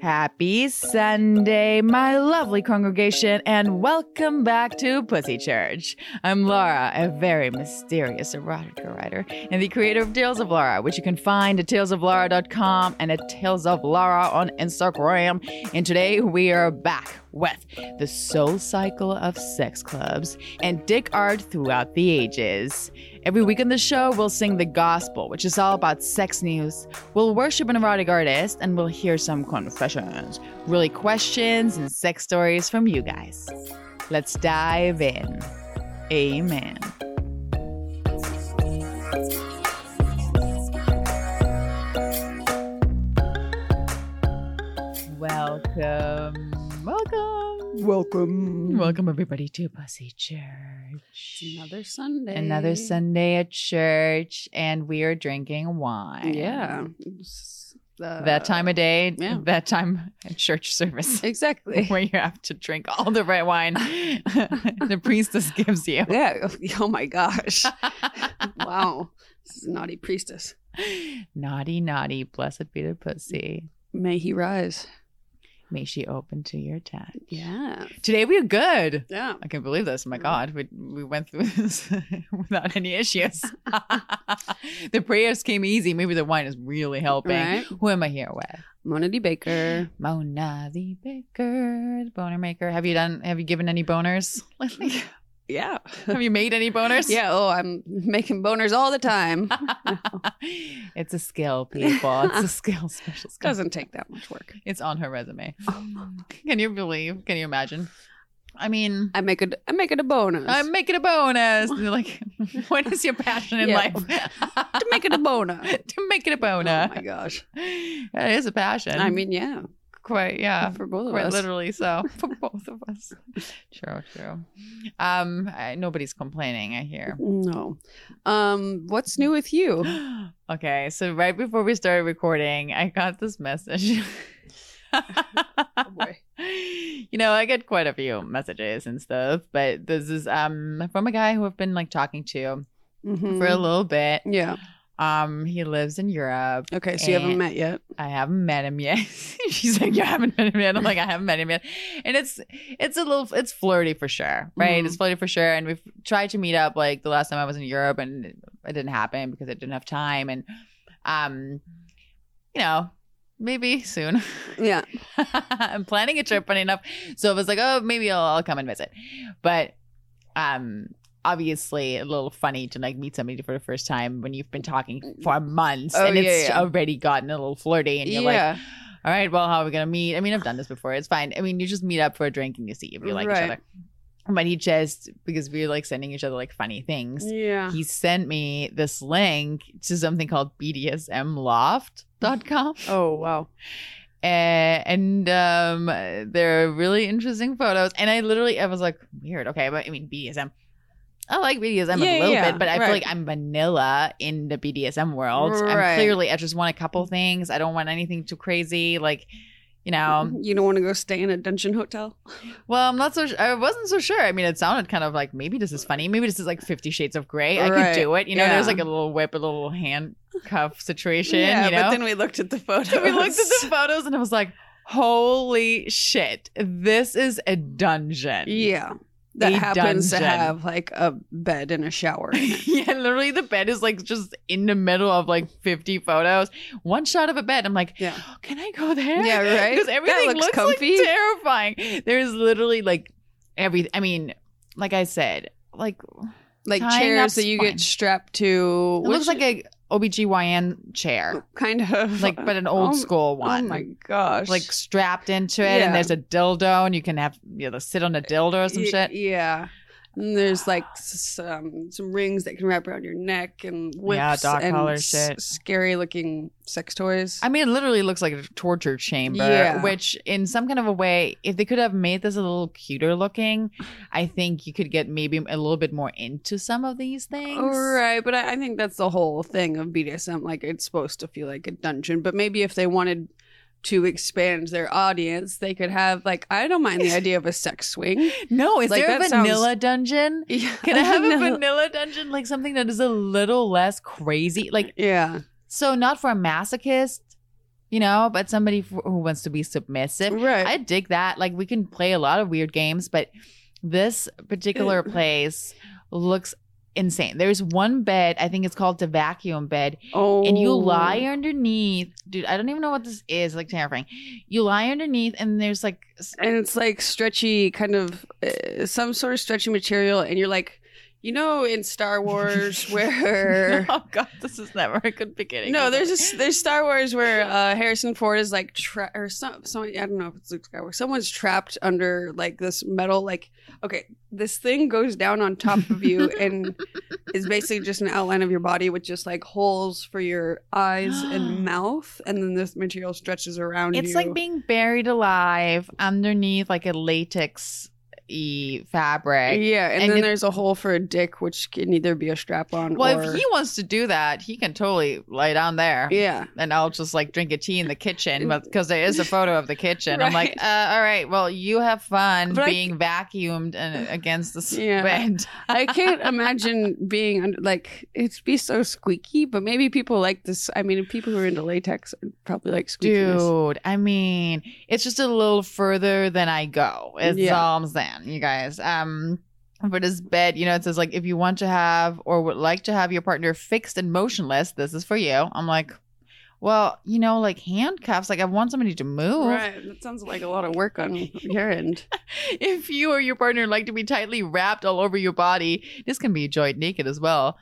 Happy Sunday, my lovely congregation, and welcome back to Pussy Church. I'm Laura, a very mysterious erotica writer and the creator of Tales of Laura, which you can find at talesoflaura.com and at Tales of Laura on Instagram. And today we are back with the soul cycle of sex clubs and dick art throughout the ages. Every week on the show, we'll sing the gospel, which is all about sex news. We'll worship an erotic artist and we'll hear some confessions, really questions, and sex stories from you guys. Let's dive in. Amen. Welcome. Welcome. Welcome. Welcome, everybody, to Pussy Church. Another Sunday. Another Sunday at church, and we are drinking wine. Yeah. Uh, That time of day, yeah. that time at church service, Exactly. where you have to drink all the right wine the priestess gives you. Yeah. Oh my gosh. wow. This is a naughty priestess. naughty, naughty, blessed be the pussy. May he rise. May she open to your touch. Yeah. Today we're good. Yeah. I can't believe this. Oh my God. We, we went through this without any issues. the prayers came easy. Maybe the wine is really helping. Right. Who am I here with? Mona D. Baker. Mona the Baker, the boner maker. Have you done, have you given any boners lately? Yeah. have you made any boners? Yeah. Oh, I'm making boners all the time. it's a skill, people. It's a skill, special skill. Doesn't take that much work. It's on her resume. Oh, can you believe? Can you imagine? I mean, I make it. I make it a bonus. I'm making a bonus. And you're like, what is your passion in Yeah. life? to make it a bonus. to make it a Oh bonus. my gosh. That is a passion. I mean, yeah. Quite, yeah. For both of Quite us. literally so for both of us. True, true. Um, I, nobody's complaining. I hear. No. Um. What's new with you? okay, so right before we started recording, I got this message. boy. you know, I get quite a few messages and stuff, but this is um from a guy who I've been like talking to Mhm. for a little bit. Yeah. Um, he lives in Europe. Okay. So you haven't met yet. I haven't met him yet. She's like, you haven't met him yet. I'm like, I haven't met him yet. And it's it's a little it's flirty for sure, right? Mhm. It's flirty for sure. And we've tried to meet up like the last time I was in Europe, and it, it didn't happen because I didn't have time. And um, you know, maybe soon. Yeah. I'm planning a trip, funny enough. So I was like, oh, maybe I'll, I'll come and visit. But um, obviously, a little funny to like meet somebody for the first time when you've been talking for months Oh, and yeah, it's yeah. already gotten a little flirty, and you're like, all right, well, how are we gonna meet? I mean, I've done this before. It's fine. I mean, you just meet up for a drink and you see if you like each other. But he just because we were like sending each other like funny things. yeah. He sent me this link to something called BDSMloft.com. Oh wow. Uh, and um, there are really interesting photos. And I literally, I was like, weird. Okay, but I mean, BDSM. I like BDSM Yeah, a little yeah, bit, but I feel like I'm vanilla in the BDSM world. I'm clearly, I just want a couple things. I don't want anything too crazy. Like, you know, you don't want to go stay in a dungeon hotel? well, I'm not so. I wasn't so sure. I mean, it sounded kind of like maybe this is funny. Maybe this is like Fifty Shades of Grey. I Right. could do it. You know, Yeah. there's like a little whip, a little handcuff situation. yeah, you know, but then we looked at the photos. we looked at the photos and I was like, holy shit, this is a dungeon. Yeah. That A happens dungeon. to have like a bed and a shower. yeah, literally the bed is like just in the middle of like 50 photos. One shot of a bed. I'm like, Yeah. "Oh, can I go there? Yeah, right? Because That everything looks looks, comfy. like terrifying. There's literally like every I mean, like I said, like Like chairs that you fine. get strapped to. it looks like a OBGYN chair. Oh, kind of Like but an old Oh, school oh one. Oh my gosh. like strapped into it, Yeah. and there's a dildo, and you can have you know sit on a dildo or some Y- shit. Yeah. And there's like some um, some rings that can wrap around your neck and whips Yeah, dog and collar shit. scary looking sex toys. I mean, it literally looks like a torture chamber. Yeah. Which, in some kind of a way, if they could have made this a little cuter looking, I think you could get maybe a little bit more into some of these things. Right, but I, I think that's the whole thing of BDSM. Like it's supposed to feel like a dungeon, but maybe if they wanted to expand their audience, they could have like I don't mind the idea of a sex swing. No, is Like, there a that sounds- vanilla dungeon? Yeah. Can I have a vanilla dungeon, like something that is a little less crazy? Like, Yeah. so not for a masochist, you know, but somebody f- who wants to be submissive. Right. I dig that. Like we can play a lot of weird games, but this particular place looks insane. There's one bed, I think it's called the vacuum bed, oh. and you lie underneath. Dude, I don't even know what this is. Like terrifying. You lie underneath, and there's like and it's like stretchy, kind of uh, some sort of stretchy material, and you're like, you know, in Star Wars where. oh god, this is never a good beginning. No, there's a, there's Star Wars where uh, Harrison Ford is like tra- or some some I don't know if it's Luke Skywalker. Someone's trapped under like this metal like okay, this thing goes down on top of you and is basically just an outline of your body with just like holes for your eyes and mouth, and then this material stretches around It's you. like being buried alive underneath like a latex y fabric. yeah, and, and then there's a hole for a dick, which can either be a strap on Well, or if he wants to do that, he can totally lay down there. yeah. And I'll just like drink a tea in the kitchen, but because there is a photo of the kitchen, I'm like, uh, all right, well, you have fun But I- being vacuumed and against the Yeah. bed. I can't imagine being under, like it'd be so squeaky, but maybe people like this. I mean, people who are into latex probably like squeakiness. Dude, I mean, it's just a little further than I go. It's Yeah. all I'm saying, you guys. Um, for this bed, you know, it says like if you want to have or would like to have your partner fixed and motionless, this is for you. I'm like, well, you know, like handcuffs. Like I want somebody to move. Right, that sounds like a lot of work on your end. if you or your partner like to be tightly wrapped all over your body, this can be enjoyed naked as well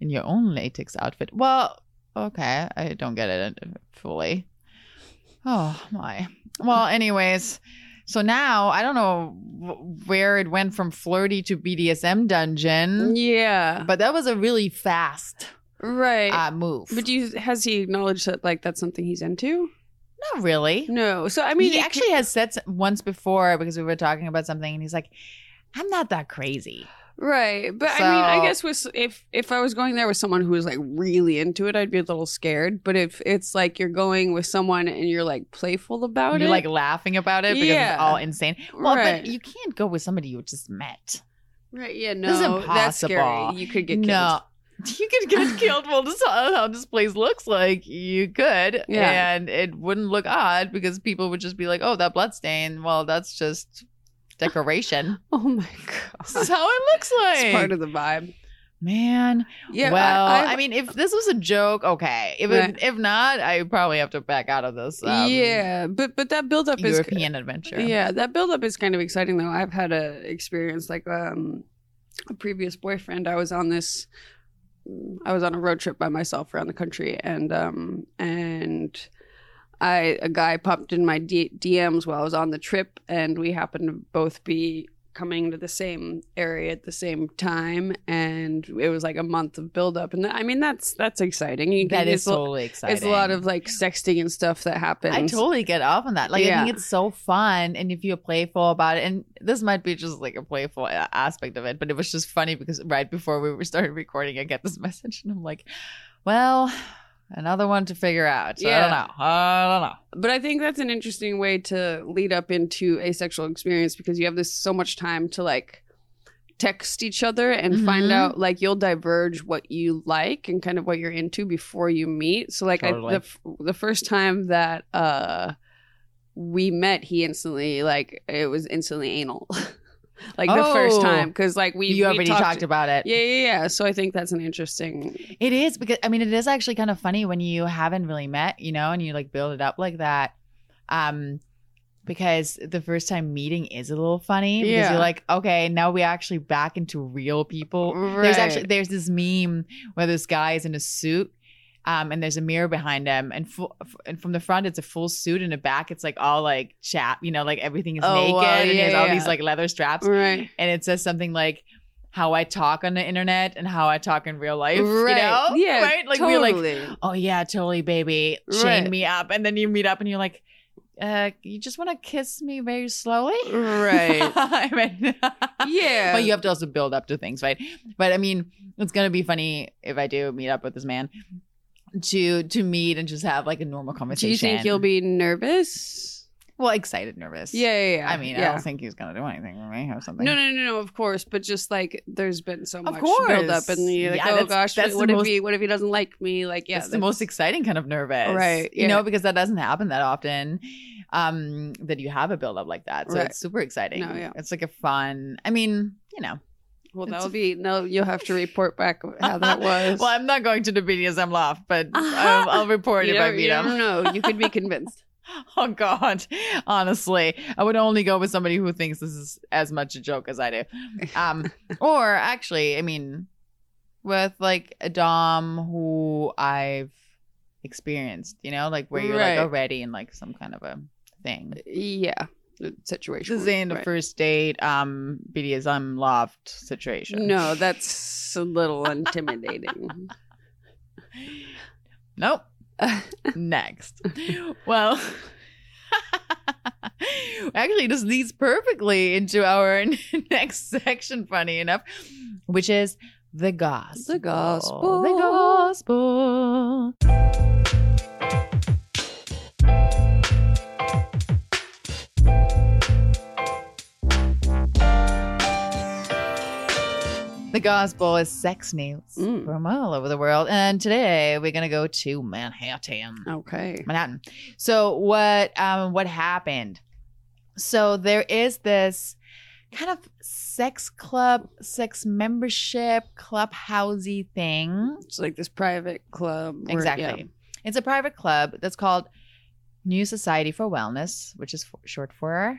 in your own latex outfit. Well, okay, I don't get it fully. Oh my. Well, anyways, so now I don't know where it went from flirty to BDSM dungeon, Yeah, but that was a really fast right. uh, move. but do you, has he acknowledged that like that's something he's into? Not really. No. So I mean, he actually has said once before because we were talking about something, and he's like, "I'm not that crazy." Right, but I mean, I guess with if if I was going there with someone who was like really into it, I'd be a little scared. But if it's like you're going with someone and you're like playful about it. You're it, like laughing about it because Yeah. it's all insane. Well, Right. but you can't go with somebody you just met. right? Yeah, no, This is that's scary. impossible. You could get killed. No. You could get killed. Well, this is how, how this place looks like. You could, Yeah. and it wouldn't look odd because people would just be like, "Oh, that blood stain." Well, that's just decoration. Oh my this is god, how it looks like. it's part of the vibe. Man, Yeah, well, I, I, mean, if this was a joke, okay. If Right. if not, I probably have to back out of this. Um, yeah, but but that buildup is European adventure. Yeah, that buildup is kind of exciting though. I've had a experience like um a previous boyfriend. I was on this I was on a road trip by myself around the country and um and I a guy popped in my D- DMs while I was on the trip and we happened to both be coming to the same area at the same time and it was like a month of buildup and I mean that's that's exciting. You that is totally exciting. it's a lot of like sexting and stuff that happens. I totally get off on that. Like, I think it's so fun. And if you're playful about it, and this might be just like a playful uh, aspect of it, but it was just funny because right before we started recording, I get this message and I'm like, well, another one to figure out. So I don't know. I don't know. But I think that's an interesting way to lead up into asexual experience because you have this so much time to like text each other and find Mhm. out like you'll diverge what you like and kind of what you're into before you meet. So like Totally. I, the f- the first time that uh we met, he instantly like it was instantly anal. like the first Oh. time because like we you we already talked, about it. yeah yeah yeah. So I think that's an interesting It is because I mean it is actually kind of funny when you haven't really met, you know, and you like build it up like that. Um because the first time meeting is a little funny because Yeah. you're like, okay, now we're actually back into real people. There's actually there's this meme where this guy is in a suit. Um, and there's a mirror behind him, and, full, and from the front it's a full suit, and the back it's like all like chap, you know, like everything is Oh, naked, wow, and he yeah, all yeah. these like leather straps, right. and it says something like how I talk on the internet and how I talk in real life. right. You know? Yeah. Right? Like totally. we're like, oh yeah, totally, baby. Chain Right. me up. And then you meet up and you're like, uh, you just want to kiss me very slowly? Right. I mean, Yeah. But you have to also build up to things, right? But I mean, it's gonna be funny if I do meet up with this man to to meet and just have like a normal conversation. Do you think you'll be nervous? Well, excited, nervous. Yeah, yeah, yeah. I mean, I don't think he's gonna do anything for me or something. No, no, no, no. Of course, but just like there's been so much build up, and you're like, Yeah, oh that's- gosh, that's what if most- he, what if he doesn't like me? Like, yeah, it's the most exciting kind of nervous, Right, You know, because that doesn't happen that often. Um, that you have a build up like that, so Right. it's super exciting. No, yeah. it's like a fun. I mean, you know, Well, that'll be no. You'll have to report back how that was. well, I'm not going to the BDSM loft, but I'll, I'll report you if I meet you him. know. You could be convinced. Oh God, honestly, I would only go with somebody who thinks this is as much a joke as I do. Um, or actually, I mean, with like a dom who I've experienced, you know, like where you're Right. like already in like some kind of a thing. yeah, situation. This ain't a Right. first date, um, BDSM loft situation. No, that's a little intimidating. Nope. Next. Well, actually, this leads perfectly into our next section, funny enough, which is the gospel. The gospel. The gospel. The gospel is sex news Mm. from all over the world. And today we're going to go to Manhattan. Okay. Manhattan. So what um what happened? So there is this kind of sex club, sex membership, clubhousey thing. It's like this private club. where- Exactly. It's a private club that's called New Society for Wellness, which is for, short for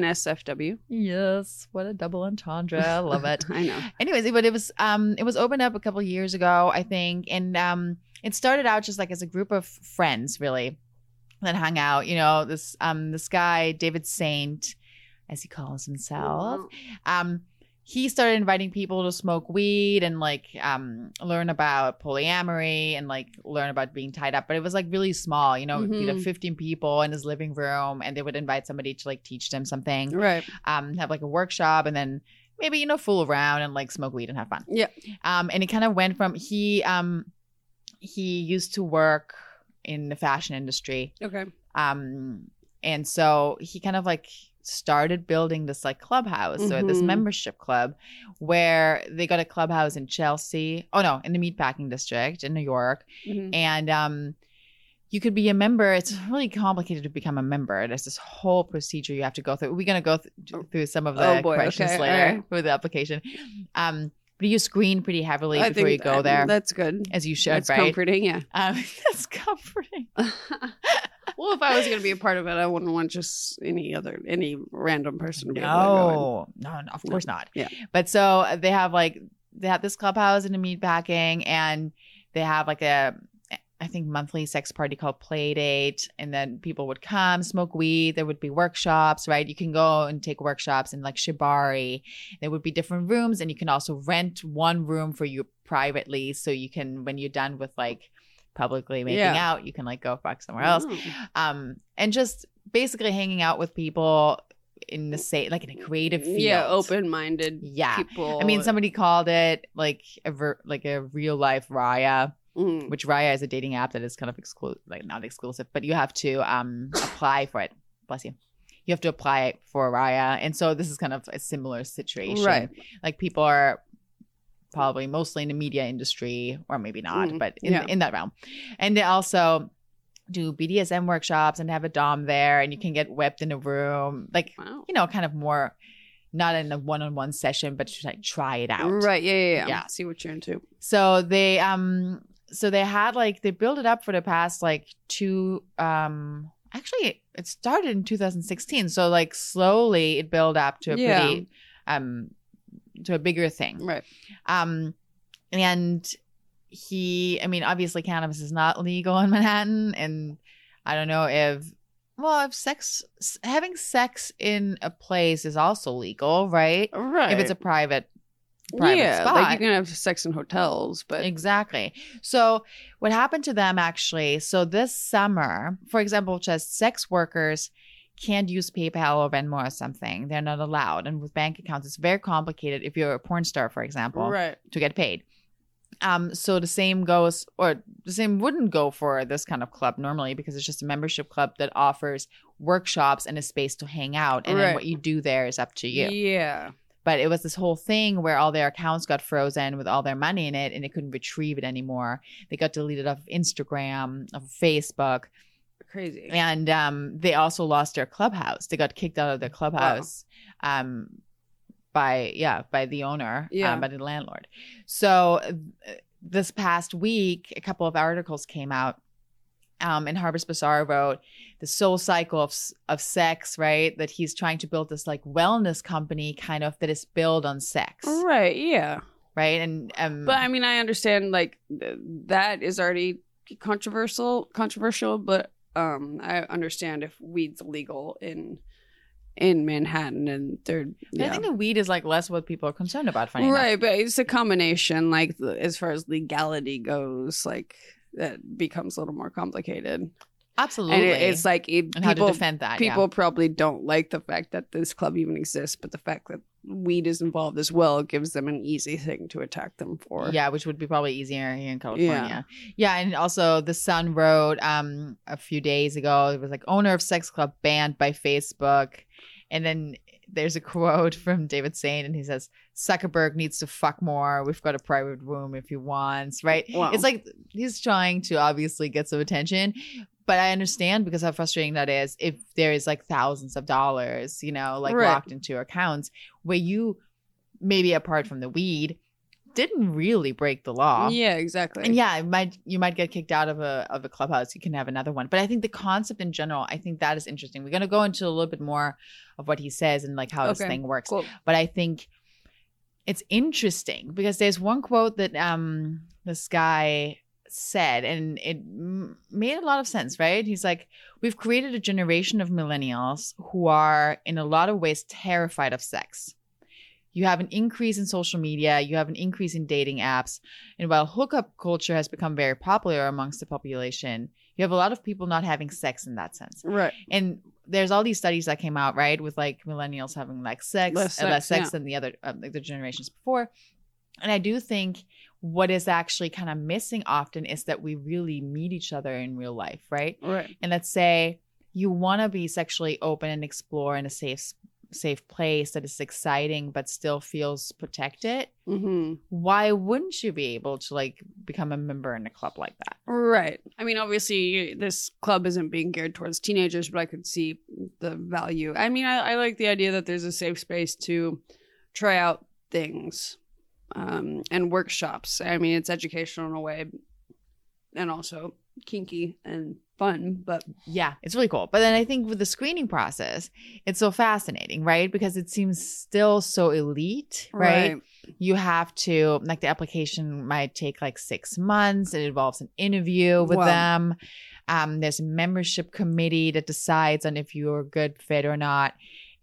yeah. NSFW. yes, what a double entendre. I love it. I know. anyways but it was um it was opened up a couple years ago i think and um it started out just like as a group of friends really that hung out you know this um this guy david Saynt as he calls himself um he started inviting people to smoke weed and like um learn about polyamory and like learn about being tied up but it was like really small you know he'd have Mhm. 15 people in his living room and they would invite somebody to like teach them something Right. um, have like a workshop and then maybe you know fool around and like smoke weed and have fun. Yeah. Um, and it kind of went from he um he used to work in the fashion industry. Okay. Um, and so he kind of like started building this like clubhouse or this Mhm. membership club where they got a clubhouse in Chelsea. Oh no, in the meatpacking district in New York Mhm. and um you could be a member it's really complicated to become a member there's this whole procedure you have to go through we're going to go th- through some of the Oh, boy, questions okay, later alright. with the application um but you screen pretty heavily I before you go that- there That's good. as you should That's right comforting. Yeah. um that's comforting well, if I was going to be a part of it, I wouldn't want just any other any random person to be able to go no no no of No. course not Yeah. but so they have like they have this clubhouse in a meatpacking and they have like a I think monthly sex party called Play Date, and then people would come smoke weed. There would be workshops, right? You can go and take workshops in like Shibari. There would be different rooms, and you can also rent one room for you privately, so you can when you're done with like publicly making Yeah. out, you can like go fuck somewhere else. Um, and just basically hanging out with people in the same like in a creative field. Yeah, open minded Yeah. people. I mean, somebody called it like a ver- like a real life Raya, Mm. which Raya is a dating app that is kind of exclusive, like not exclusive, but you have to um apply for it. Bless you. You have to apply for Raya, and so this is kind of a similar situation. Right. Like people are probably mostly in the media industry, or maybe not, Mm, but in yeah. in that realm, and they also do BDSM workshops and have a dom there, and you can get webbed in a room, like Wow. you know, kind of more. Not in a one-on-one session, but to like try it out. Right. Yeah, yeah, yeah. Yeah. See what you're into. So they um so they had like they built it up for the past like two um actually it started in 2016. So like slowly it built up to a Yeah. pretty um to a bigger thing. Right. Um and he I mean obviously cannabis is not legal in Manhattan and I don't know if well if sex having sex in a place is also legal, right? Right. If it's a private private yeah, spot. like you can have sex in hotels, but Exactly. So, what happened to them actually? So, this summer, for example, just sex workers can't use PayPal or Venmo or something. They're not allowed. And with bank accounts, it's very complicated if you're a porn star, for example, right. to get paid. Um, so the same goes, or the same wouldn't go for this kind of club normally because it's just a membership club that offers workshops and a space to hang out, and then what you do there is up to you. Yeah. But it was this whole thing where all their accounts got frozen with all their money in it, and they couldn't retrieve it anymore. They got deleted off of Instagram, of Facebook, Crazy. and um, they also lost their clubhouse. They got kicked out of their clubhouse. Um, by yeah by the owner Yeah. um, by the landlord so uh, this past week a couple of articles came out um and Harper's Bazaar wrote the soul cycle of of sex right that he's trying to build this like wellness company kind of that is built on sex Right. Yeah. right and um But I mean, I understand like th- that is already controversial. Controversial, but um, I understand if weed's illegal in in Manhattan and they're I think the weed is like less what people are concerned about right, but it's a combination. Like as far as legality goes, like that becomes a little more complicated. Absolutely And it, it's like it, and people defend that yeah. people probably don't like the fact that this club even exists, but the fact that weed is involved as well gives them an easy thing to attack them for. Yeah, which would be probably easier here in California. Yeah. yeah and also the Sun wrote um a few days ago, it was like owner of sex club banned by Facebook. And then there's a quote from David Saynt and he says, Zuckerberg needs to fuck more. We've got a private room if he wants, right? Wow. It's like he's trying to obviously get some attention. But I understand because how frustrating that is if there is like thousands of dollars, you know, like Right. locked into your accounts where you maybe apart from the weed didn't really break the law. Yeah, exactly. And yeah, it might you might get kicked out of a of a clubhouse. You can have another one. But I think the concept in general, I think that is interesting. We're gonna go into a little bit more of what he says and like how this thing works. Cool. But I think it's interesting because there's one quote that um this guy said and it made a lot of sense right he's like we've created a generation of millennials who are in a lot of ways terrified of sex you have an increase in social media you have an increase in dating apps and while hookup culture has become very popular amongst the population you have a lot of people not having sex in that sense Right. and there's all these studies that came out right with like millennials having like sex Less uh, less sex, sex yeah. than the other uh, like the generations before and i do think what is actually kind of missing often is that we really meet each other in real life right Right. and let's say you want to be sexually open and explore in a safe safe place that is exciting but still feels protected hmm why wouldn't you be able to like become a member in a club like that Right. I mean, obviously, this club isn't being geared towards teenagers, but I could see the value. I mean, I, I like the idea that there's a safe space to try out things um, and workshops. I mean, it's educational in a way and also kinky and fun, but Yeah, it's really cool. But then I think with the screening process, it's so fascinating, right? Because it seems still so elite, right? You have to, like, the application might take like six months. It involves an interview with Wow. them. Um, there's a membership committee that decides on if you're a good fit or not.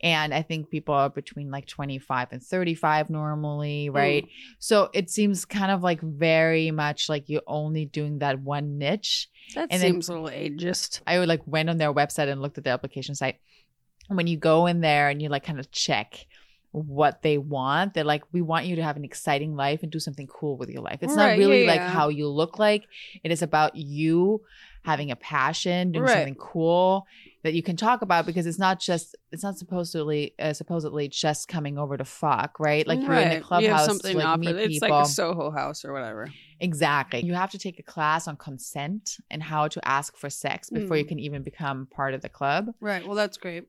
And I think people are between like 25 and 35 normally, right? So it seems kind of like very much like you're only doing that one niche. That And then- seems a little ageist. I would like went on their website and looked at the application site. When you go in there and you like kind of check what they want, they're like, we want you to have an exciting life and do something cool with your life. It's not really yeah, like yeah. how you look like. It is about you having a passion, doing Right. something cool that you can talk about because it's not just it's not supposedly uh, supposedly just coming over to fuck, right? Like you're in Right. the You have clubhouse something to like meet It's people. like a Soho house or whatever. Exactly. You have to take a class on consent and how to ask for sex before Mm. you can even become part of the club. Right. Well, that's great.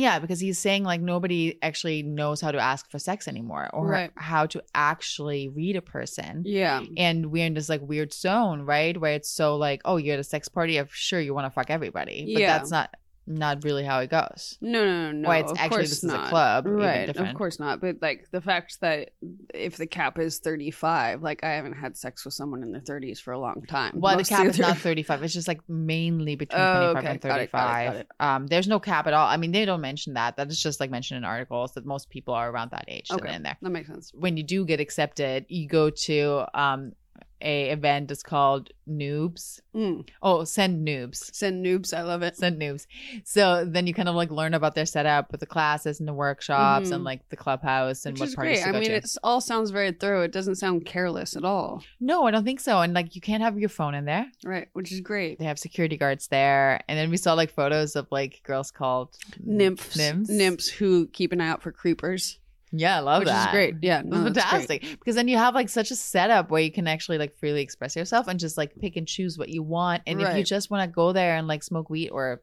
Yeah, because he's saying like nobody actually knows how to ask for sex anymore or Right. how to actually read a person. Yeah. And we're in this like weird zone, right? Where it's so like, oh, you're at a sex party. Of sure, you want to fuck everybody, but Yeah. that's not not really how it goes. No, no, no. Why it's actually this is a club, right? Of course not. But like the fact that if the cap is thirty-five, like I haven't had sex with someone in their thirties for a long time. Well, the cap is not 35. It's just like mainly between Oh, 25 okay. and Got it, got it, got 35. Um, there's no cap at all. I mean, they don't mention that. That is just like mentioned in articles that most people are around that age that Okay. in there. That makes sense. When you do get accepted, you go to um, a event is called Noobs. Mm. Oh, send Noobs. Send noobs. I love it. Send Noobs. So then you kind of like learn about their setup with the classes and the workshops Mhm. and like the clubhouse and Which what parties great. to I mean, it all sounds very thorough. It doesn't sound careless at all. No, I don't think so. And like you can't have your phone in there. Right, which is great. They have security guards there. And then we saw like photos of like girls called Nymphs, Nymphs. nymphs who keep an eye out for creepers, Yeah, I love which that. is great. Yeah, It's no, that's great. fantastic because then you have like such a setup where you can actually like freely express yourself and just like pick and choose what you want. And if you just want to go there and like smoke weed or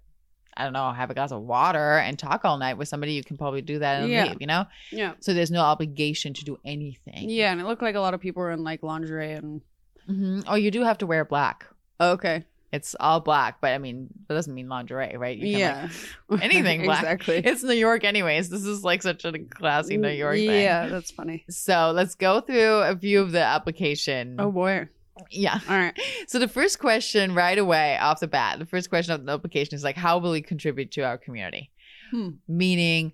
I don't know, have a glass of water and talk all night with somebody, you can probably do that and Yeah. leave, you know? Yeah, So there's no obligation to do anything. yeah, and it looked like a lot of people were in like lingerie and. hmm Oh, you do have to wear black. Okay. It's all black, but I mean, that doesn't mean lingerie, right? You can, yeah, like, anything black. exactly. It's New York, anyways. This is like such a classy New York thing. Yeah, that's funny. So let's go through a few of the application. Oh boy. yeah. All right. So the first question right away off the bat, the first question of the application is like, how will we contribute to our community? Hmm. Meaning,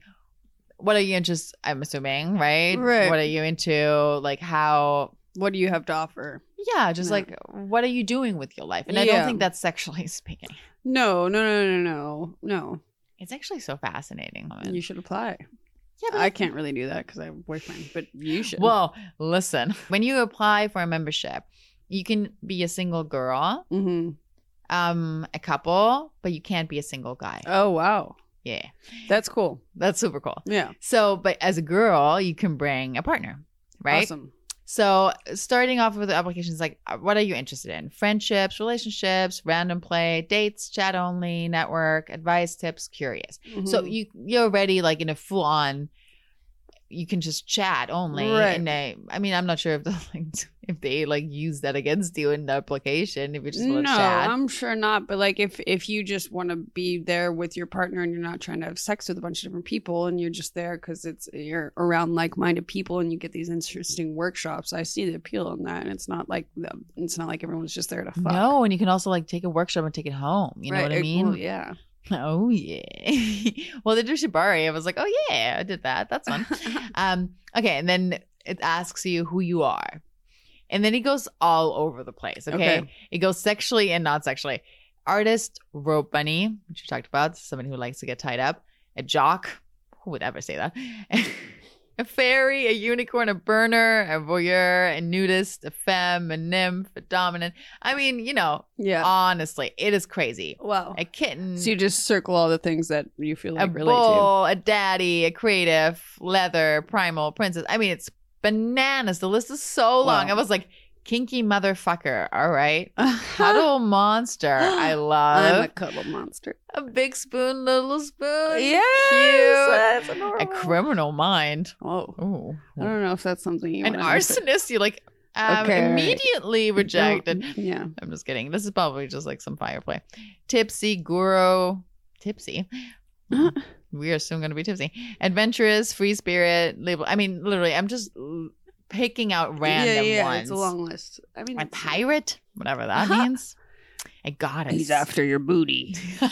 what are you interested? I'm assuming, right? Right. What are you into? Like how? What do you have to offer? Yeah, just Yeah. like what are you doing with your life? And I don't think that's sexually speaking. No, no, no, no, no, no. It's actually so fascinating. You should apply. yeah, but I can't really do that because I have a boyfriend, but you should. Well, listen. When you apply for a membership, you can be a single girl, hmm um, a couple, but you can't be a single guy. Oh wow, Yeah, that's cool. that's super cool. Yeah, So, but as a girl, you can bring a partner, right? Awesome. So, starting off with the applications, like, uh, what are you interested in? Friendships, relationships, random play, dates, chat only, network, advice, tips, curious. So Mhm. you you're already like in a full on. You can just chat only, Right. and they, I mean, I'm not sure if the like if they like use that against you in the application if you just want no, to chat. I'm sure not. But like, if if you just want to be there with your partner and you're not trying to have sex with a bunch of different people and you're just there because it's you're around like-minded people and you get these interesting workshops, I see the appeal in that. And it's not like the, it's not like everyone's just there to fuck. No, and you can also like take a workshop and take it home. You know what I mean? well, yeah. Oh yeah. well, the Dushibari, I was like, oh yeah, I did that. That's fun. um, okay, and then it asks you who you are, and then it goes all over the place. Okay, Okay. it goes sexually and not sexually. Artist, rope bunny, which you talked about, somebody who likes to get tied up. A jock, who would ever say that? a fairy, a unicorn, a burner, a voyeur, a nudist, a femme, a nymph, a dominant. I mean, you know, yeah. honestly, it is crazy. wow. A kitten, So you just circle all the things that you feel like a relate to. a daddy, a creative, leather, primal, princess. I mean, it's bananas. The list is so long. Wow. I was like, kinky motherfucker. All right. Cuddle monster. I love. I'm a cuddle monster. a big spoon, little spoon. Yes, Cute. that's A criminal mind. Oh, Ooh. I don't know if that's something you An wanna miss it. arsonist. You like um, Okay, all right. immediately rejected. Yeah. I'm just kidding. This is probably just like some fireplay. Tipsy, guru, tipsy. we are soon going to be tipsy. Adventurous, free spirit, label. I mean, literally, I'm just picking out random yeah, yeah, ones. It's a long list. I mean, A pirate, whatever that Uh-huh. means. A goddess. He's after your booty. this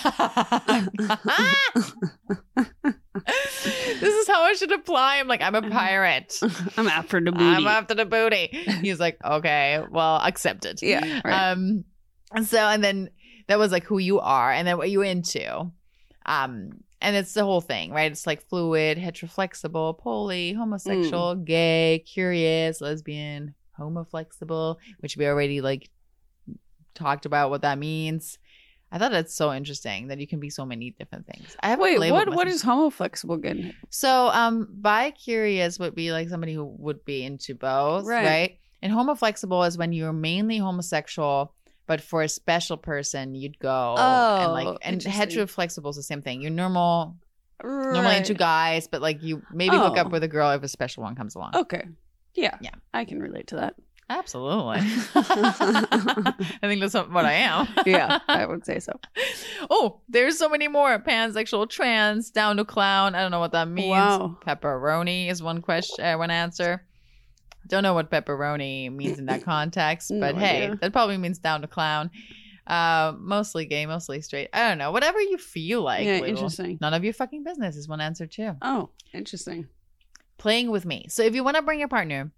is how I should apply. I'm like, I'm a pirate. I'm after the booty. I'm after the booty. He's like, okay, well, accepted. Yeah, right. Um, and so, and then that was like who you are, and then what you into. Um, and it's the whole thing, right? It's like fluid, heteroflexible, poly, homosexual, Mm. gay, curious, lesbian, homoflexible, which we already like talked about what that means. I thought that's so interesting that you can be so many different things. I haven't Wait, what? What is homoflexible again? so um bi curious would be like somebody who would be into both, Right. right? And homoflexible is when you're mainly homosexual, but for a special person you'd go and Oh, like and heteroflexible is the same thing. You're normal normally into guys, but like you maybe hook up Oh. with a girl if a special one comes along. Okay. Yeah. Yeah. I can relate to that. Absolutely. I think that's what I am. Yeah, I would say so. oh, there's so many more. Pansexual, trans, down to clown. I don't know what that means. Wow. Pepperoni is one question, uh, one answer. Don't know what pepperoni means in that context, No but hey, idea. that probably means down to clown. Uh, mostly gay, mostly straight. I don't know. Whatever you feel like. yeah, Lulu. interesting. None of your fucking business is one answer too. Oh, interesting. Playing with me. So if you want to bring your partner,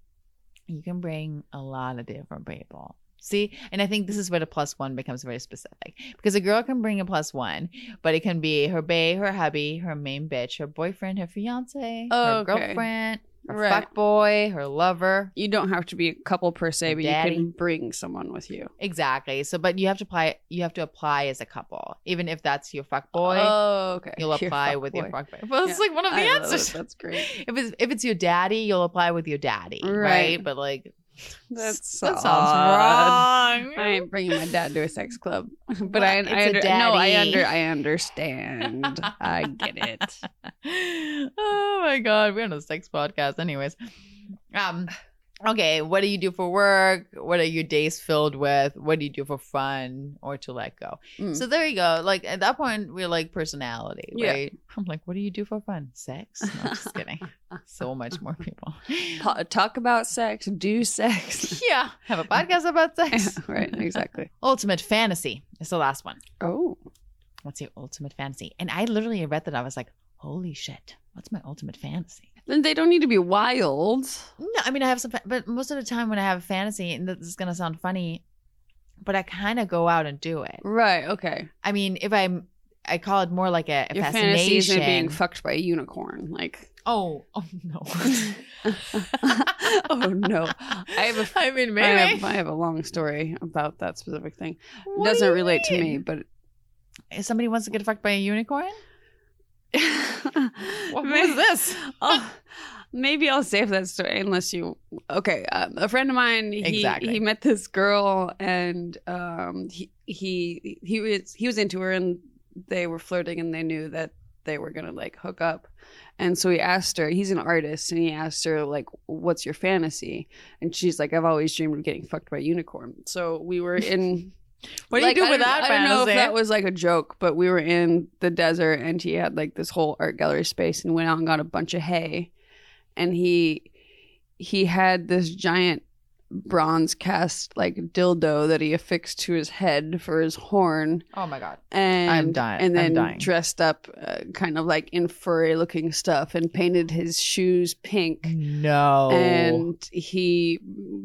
you can bring a lot of different people. See, and I think this is where the plus one becomes very specific because a girl can bring a plus one, but it can be her bae, her hubby, her main bitch, her boyfriend, her fiance, Oh, her girlfriend, her Right. fuck boy, her lover. You don't have to be a couple per se, but Daddy. you can bring someone with you. Exactly. So, but you have to apply. You have to apply as a couple, even if that's your fuck oh, boy. Oh, okay. you'll apply fuck with your fuck boy. Well, it's Yeah. like one of the I answers. That's great. If it's if it's your daddy, you'll apply with your daddy, right? Right. But like That's that sounds odd. wrong. I ain't bringing my dad to a sex club, but I, Well, I, it's a under, no, I under, I understand. I get it. oh my god, we're on a sex podcast, anyways. Um, okay, what do you do for work? What are your days filled with? What do you do for fun or to let go? Mm. So there you go. Like at that point, we're like personality, Yeah. right? I'm like, what do you do for fun? Sex? No, just kidding. So much more people. Talk about sex, do sex. yeah, have a podcast about sex. right, exactly. Ultimate fantasy is the last one. Oh, What's your ultimate fantasy? And I literally read that. I was like, holy shit, what's my ultimate fantasy? Then they don't need to be wild. No, I mean, I have some, but most of the time when I have a fantasy, and this is going to sound funny, but I kind of go out and do it. Right. Okay. I mean, if I'm, I call it more like a, a Your fascination. being fucked by a unicorn. Like, oh, oh no. oh no. I have a I mean, I maybe. have, I have a long story about that specific thing. What do doesn't you relate to me, but If somebody wants to get fucked by a unicorn, what was this? Oh, maybe I'll save that story unless you. Okay, um, a friend of mine. He, Exactly. He met this girl, and um, he he he was he was into her, and they were flirting, and they knew that they were gonna like hook up. And so he asked her. He's an artist, and he asked her like, "What's your fantasy?" And she's like, "I've always dreamed of getting fucked by a unicorn." So we were in. What do like, you do I with that I don't know if that was like a joke, but we were in the desert and he had like this whole art gallery space and went out and got a bunch of hay. And he he had this giant bronze cast like dildo that he affixed to his head for his horn oh my god. and I'm dying- and then dressed up uh, kind of like in furry looking stuff and painted his shoes pink No. and he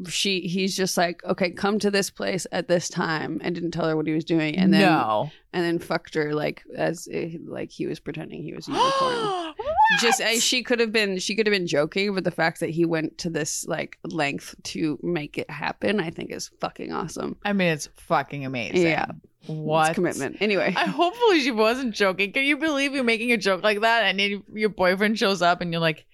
she he's just like okay come to this place at this time and didn't tell her what he was doing and then no. And then fucked her like as eh, like he was pretending he was a unicorn just uh, she could have been she could have been joking but the fact that he went to this like length to make it happen i think is fucking awesome I mean, it's fucking amazing. Yeah. What it's commitment anyway I hopefully she wasn't joking. Can you believe you're making a joke like that and then your boyfriend shows up and you're like,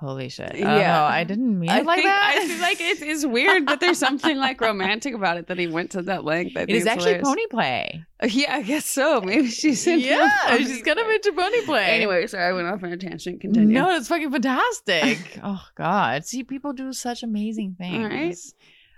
holy shit. I Yeah. know. I didn't mean it I like think, that. I feel like it's, it's weird that there's something like romantic about it that he went to that length. I it is it's actually hilarious. pony play. Yeah, I guess so. Maybe she's into Yeah, she's kind of play. into pony play. Anyway, sorry, I went off on a tangent. Continue. No, it's fucking fantastic. oh god. See, people do such amazing things. right.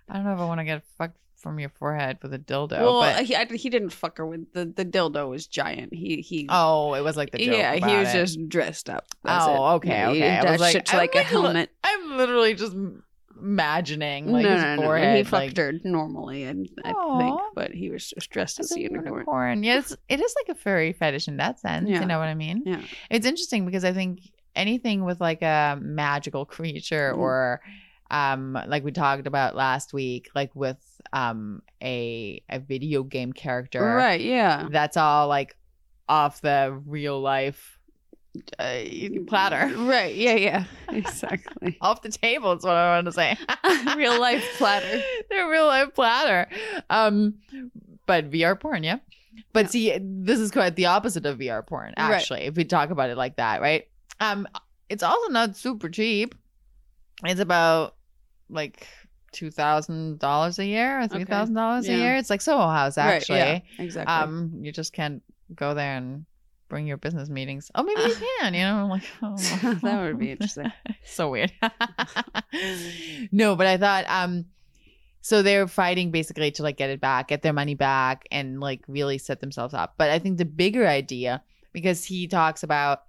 I don't know if I want to get fucked from your forehead with a dildo. well, but he, I, he didn't fuck her with the the dildo was giant. He he. oh, it was like the joke. yeah, he was it. just dressed up. That's Oh, it. okay, Yeah, okay. I was like- I'm like a helmet. I'm literally just imagining like no, his no, no, forehead. He fucked like, her normally, and I Aw. think, but he was just dressed as as a unicorn. unicorn. Yeah, it's, like a furry fetish in that sense. Yeah. You know what I mean? Yeah. It's interesting because I think anything with like a magical creature Mhm. or um like we talked about last week like with um a a video game character Right? Yeah. that's all like off the real life uh, platter Right. Yeah. Yeah. Exactly. off the table is what i want to say Real life platter. the real life platter um but vr porn yeah but Yeah. see this is quite the opposite of vr porn Right. actually if we talk about it like that right um it's also not super cheap it's about like two thousand dollars a year or three thousand dollars a Yeah. year it's like soho house actually Right. Yeah. Exactly. um you just can't go there and bring your business meetings oh maybe you can you know I'm like oh. that would be interesting. so weird no but i thought um so they're fighting basically to like get it back get their money back and like really set themselves up but i think the bigger idea because he talks about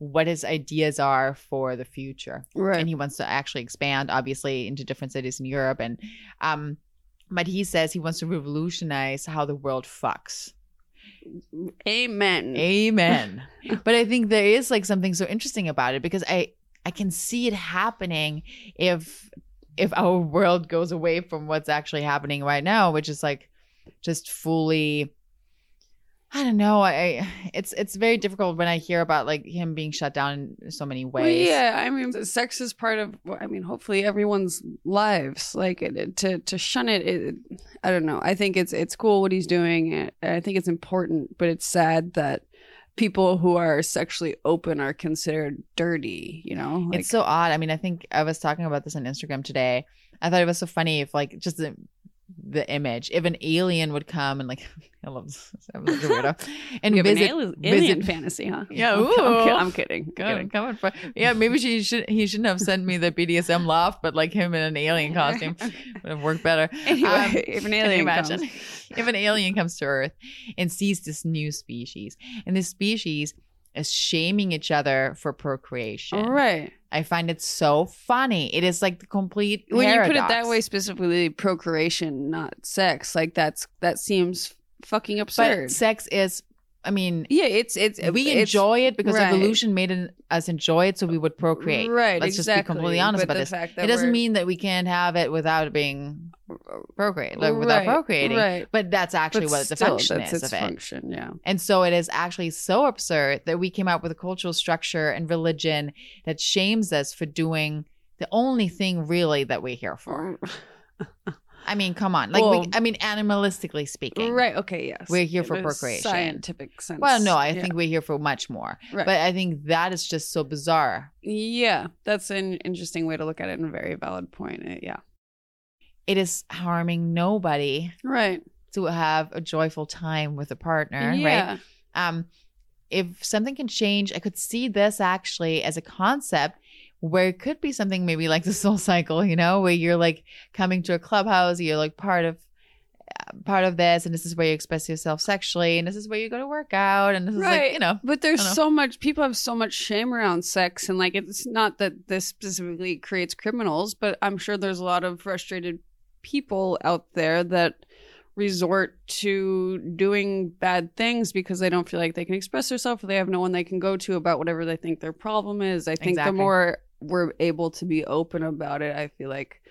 what his ideas are for the future Right. and he wants to actually expand obviously into different cities in europe and um but he says he wants to revolutionize how the world fucks Amen. Amen. but I think there is like something so interesting about it because I I can see it happening if if our world goes away from what's actually happening right now, which is like just fully I don't know. I it's it's very difficult when I hear about like him being shut down in so many Well, ways. yeah, I mean, sex is part of. I mean, hopefully everyone's lives. Like it, it- to to shun it, it, I don't know. I think it's it's cool what he's doing. I think it's important, but it's sad that people who are sexually open are considered dirty. You know, like, it's so odd. I mean, I think I was talking about this on Instagram today. I thought it was so funny if like just the image if an alien would come and like I love this I'm a weirdo and you visit, an alien, alien visit fantasy, huh? Yeah, I'm, I'm, ki- I'm kidding. I'm kidding. for- yeah. Maybe she should. He shouldn't have sent me the BDSM loft, but like him in an alien costume would have worked better. Anyway, Um, if an alien imagine comes, if an alien comes to Earth and sees this new species, and this species is shaming each other for procreation? all right. I find it so funny. It is like the complete. When you put it that way, specifically procreation, not sex, like that's that seems fucking absurd. but sex is. I mean, yeah, it's it's we it's- enjoy it because right. evolution made it, us enjoy it, so we would procreate. Right, Let's just be completely honest But about this. It doesn't we're- mean that we can't have it without being procreate, like without Right, procreating. right. But that's actually But what the function is its of it. function. Yeah. And so it is actually so absurd that we came up with a cultural structure and religion that shames us for doing the only thing really that we're here for. I mean, come on. Like, we, I mean, animalistically speaking. Right. Okay. Yes. We're here for a procreation. Scientific sense. Well, no, I Yeah. think we're here for much more. Right. But I think that is just so bizarre. Yeah, that's an interesting way to look at it and a very valid point. Uh, Yeah. It is harming nobody Right. to have a joyful time with a partner, yeah. right? Um, if something can change, I could see this actually as a concept where it could be something maybe like the SoulCycle, you know, where you're like coming to a clubhouse, you're like part of uh, part of this, and this is where you express yourself sexually, and this is where you go to work out, and this is like, you know, But there's know. so much people have so much shame around sex and like it's not that this specifically creates criminals, but I'm sure there's a lot of frustrated people out there that resort to doing bad things because they don't feel like they can express themselves or they have no one they can go to about whatever they think their problem is. I think Exactly. the more we're able to be open about it, I feel like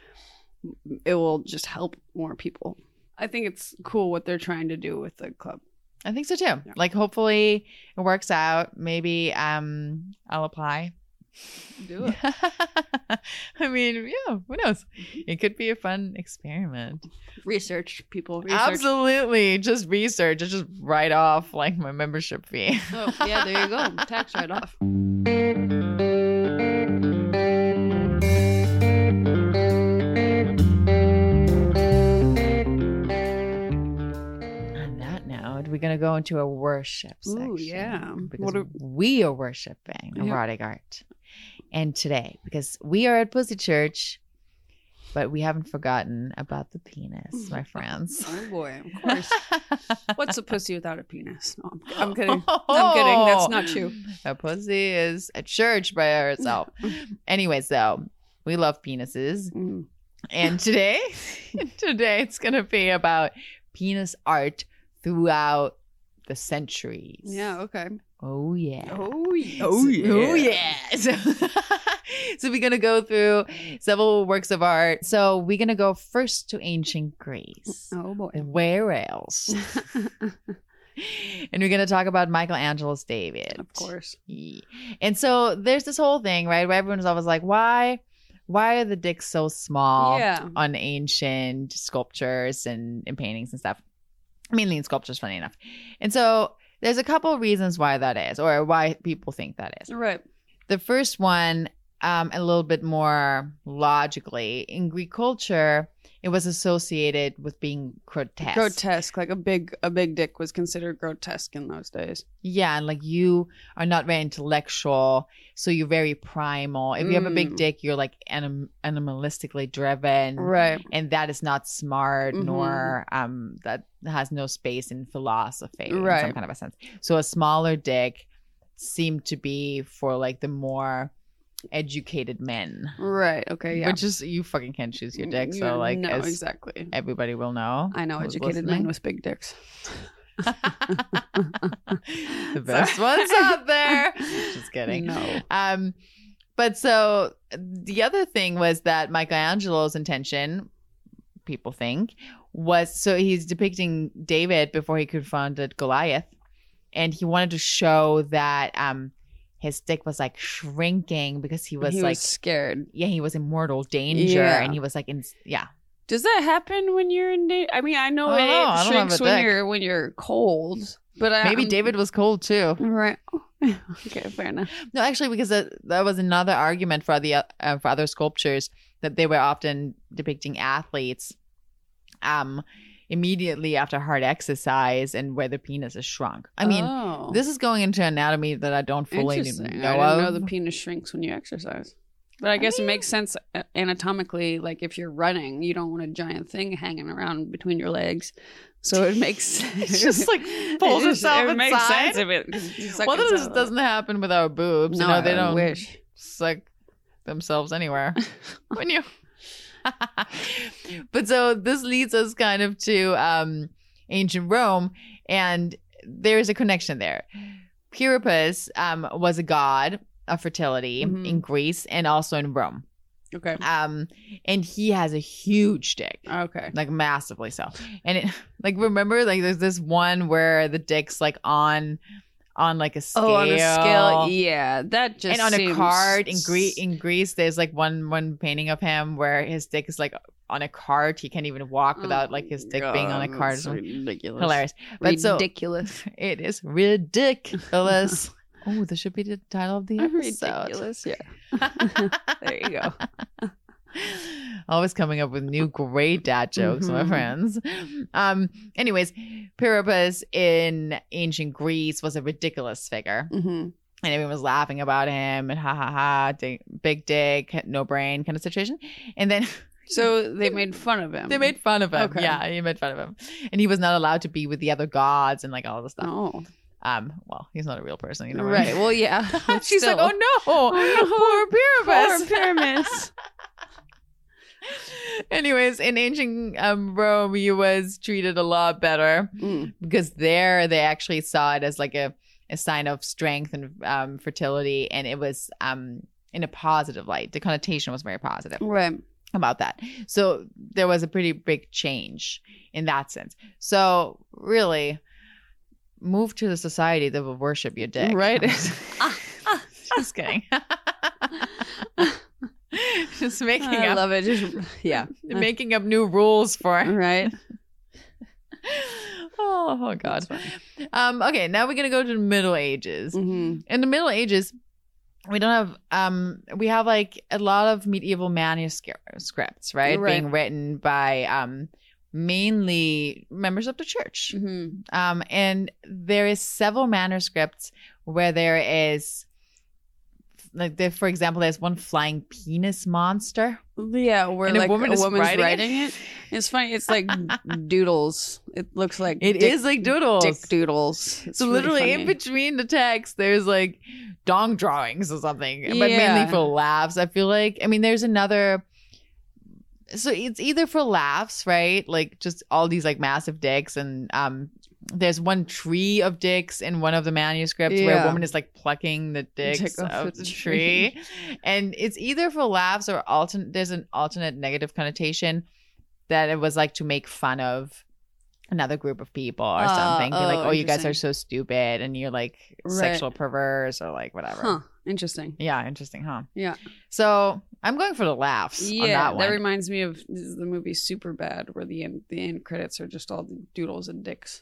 it will just help more people. I think it's cool what they're trying to do with the club. I think so too. Like, hopefully, it works out. Maybe um, I'll apply. Do it. I mean, yeah, who knows? It could be a fun experiment. Research people. Research. Absolutely. Just research. Just write off like my membership fee. Oh, yeah, there you go. Tax write off. We're gonna go into a worship section. Ooh, yeah. Because What are- we are worshiping Yeah. erotic art. And today, because we are at Pussy Church, but we haven't forgotten about the penis, my friends. Oh boy, of course. What's a pussy without a penis? No, I'm, I'm kidding. I'm kidding. That's not true. A pussy is a church by herself. Anyways, though, we love penises. Mm. And today, today it's gonna be about penis art throughout the centuries. Yeah. Okay. Oh yeah. Oh yeah. Oh, oh yeah. So, so we're gonna go through several works of art. So we're gonna go first to ancient Greece. Oh boy. Where else? and we're gonna talk about Michelangelo's David. of course. Yeah. And so there's this whole thing, right? Where everyone's always like, why why are the dicks so small Yeah. on ancient sculptures and, and paintings and stuff? Mainly in sculptures, funny enough. And so there's a couple of reasons why that is, or why people think that is. Right. The first one, um, a little bit more logically, in Greek culture, it was associated with being grotesque. Grotesque. Like a big a big dick was considered grotesque in those days. Yeah, and like you are not very intellectual, so you're very primal. If you have a big Mm. dick, you're like anim- animalistically driven, Right. and that is not smart, Mhm. nor um that has no space in philosophy, in some kind of a sense. So a smaller dick seemed to be for like the more educated men, Right. Okay. Yeah. which is you fucking can't choose your dick, so like no, exactly. everybody will know. I know educated men with big dicks. the best ones out there. Just kidding. No. Um, but so the other thing was that Michelangelo's intention, people think, was so he's depicting David before he confronted Goliath, and he wanted to show that um his stick was like shrinking because he was he like was scared. yeah he was in mortal danger Yeah. and he was like in yeah Does that happen when you're in danger? I mean, I know I don't it know. I don't have shrinks a when dick. you're when you're cold, but I, maybe I'm- David was cold too. Right. okay, fair enough. No, actually, because that, that was another argument for the uh, for other sculptures that they were often depicting athletes, um, immediately after hard exercise and where the penis is shrunk. I mean, Oh. this is going into anatomy that I don't fully know I didn't of. know the penis shrinks when you exercise. But I guess it makes sense uh, anatomically. Like if you're running, you don't want a giant thing hanging around between your legs. So it makes It's just, like, pulls it itself It makes sense if it well, this doesn't happen with our boobs. No, you know, they don't wish. suck themselves anywhere. when you but so this leads us kind of to um ancient rome and there's a connection there Priapus um was a god of fertility Mhm. in greece and also in rome Okay. um and he has a huge dick Okay. like massively so and it like remember like there's this one where the dick's like on on like a scale Oh, on a scale, yeah, that just and on a card in Greece, in Greece, there's like one one painting of him where his dick is like on a cart. He can't even walk without like his dick being on a cart. that's ridiculous. Hilarious, but so ridiculous. it is ridiculous. oh, this should be the title of the episode. ridiculous. Yeah. there you go. Always coming up with new great dad jokes, my Mhm. friends. Um. Anyways, Priapus in ancient Greece was a ridiculous figure. hmm and everyone was laughing about him and ha ha ha, big dick, no brain kind of situation. And then So they made fun of him. they made fun of him. Okay. Yeah, he made fun of him, and he was not allowed to be with the other gods and like all this stuff. Oh, Um, well, he's not a real person, you know. right. Well, yeah. She's still. like, oh no, Oh, poor Pyramus. Poor pyramids. Anyways, in ancient um, Rome, he was treated a lot better Mm. because there they actually saw it as like a, a sign of strength and um, fertility, and it was um, in a positive light. The connotation was very positive Right. about that. So there was a pretty big change in that sense. So really, move to the society that will worship your dick. Right. Just kidding. Just making I up love it. Just yeah. making up new rules for Right. oh, oh god. Um okay, now we're going to go to the Middle Ages. hmm In the Middle Ages, we don't have um we have like a lot of medieval manuscripts, right? Right. Being written by um mainly members of the church. hmm Um and there is several manuscripts where there is like there, for example, there's one flying penis monster. Yeah, where And a woman a is woman's writing writing, it? it. It's funny. It's like doodles. It looks like It is dick- like doodles. dick doodles. It's so really literally in between the text, there's like dong drawings or something, but mainly for laughs. I feel like. I mean, there's another. So it's either for laughs, right? Like just all these like massive dicks, and um, there's one tree of dicks in one of the manuscripts where a woman is like plucking the dicks Dick of the tree. tree, and it's either for laughs or alternate. There's an alternate negative connotation that it was like to make fun of another group of people or Ah, something. Be like, oh, oh, you guys are so stupid and you're like Right. sexual perverse or like whatever. Huh. Interesting. Yeah, interesting, huh? Yeah. So I'm going for the laughs Yeah, that that, reminds me of the movie Superbad, where the end the end credits are just all the doodles and dicks.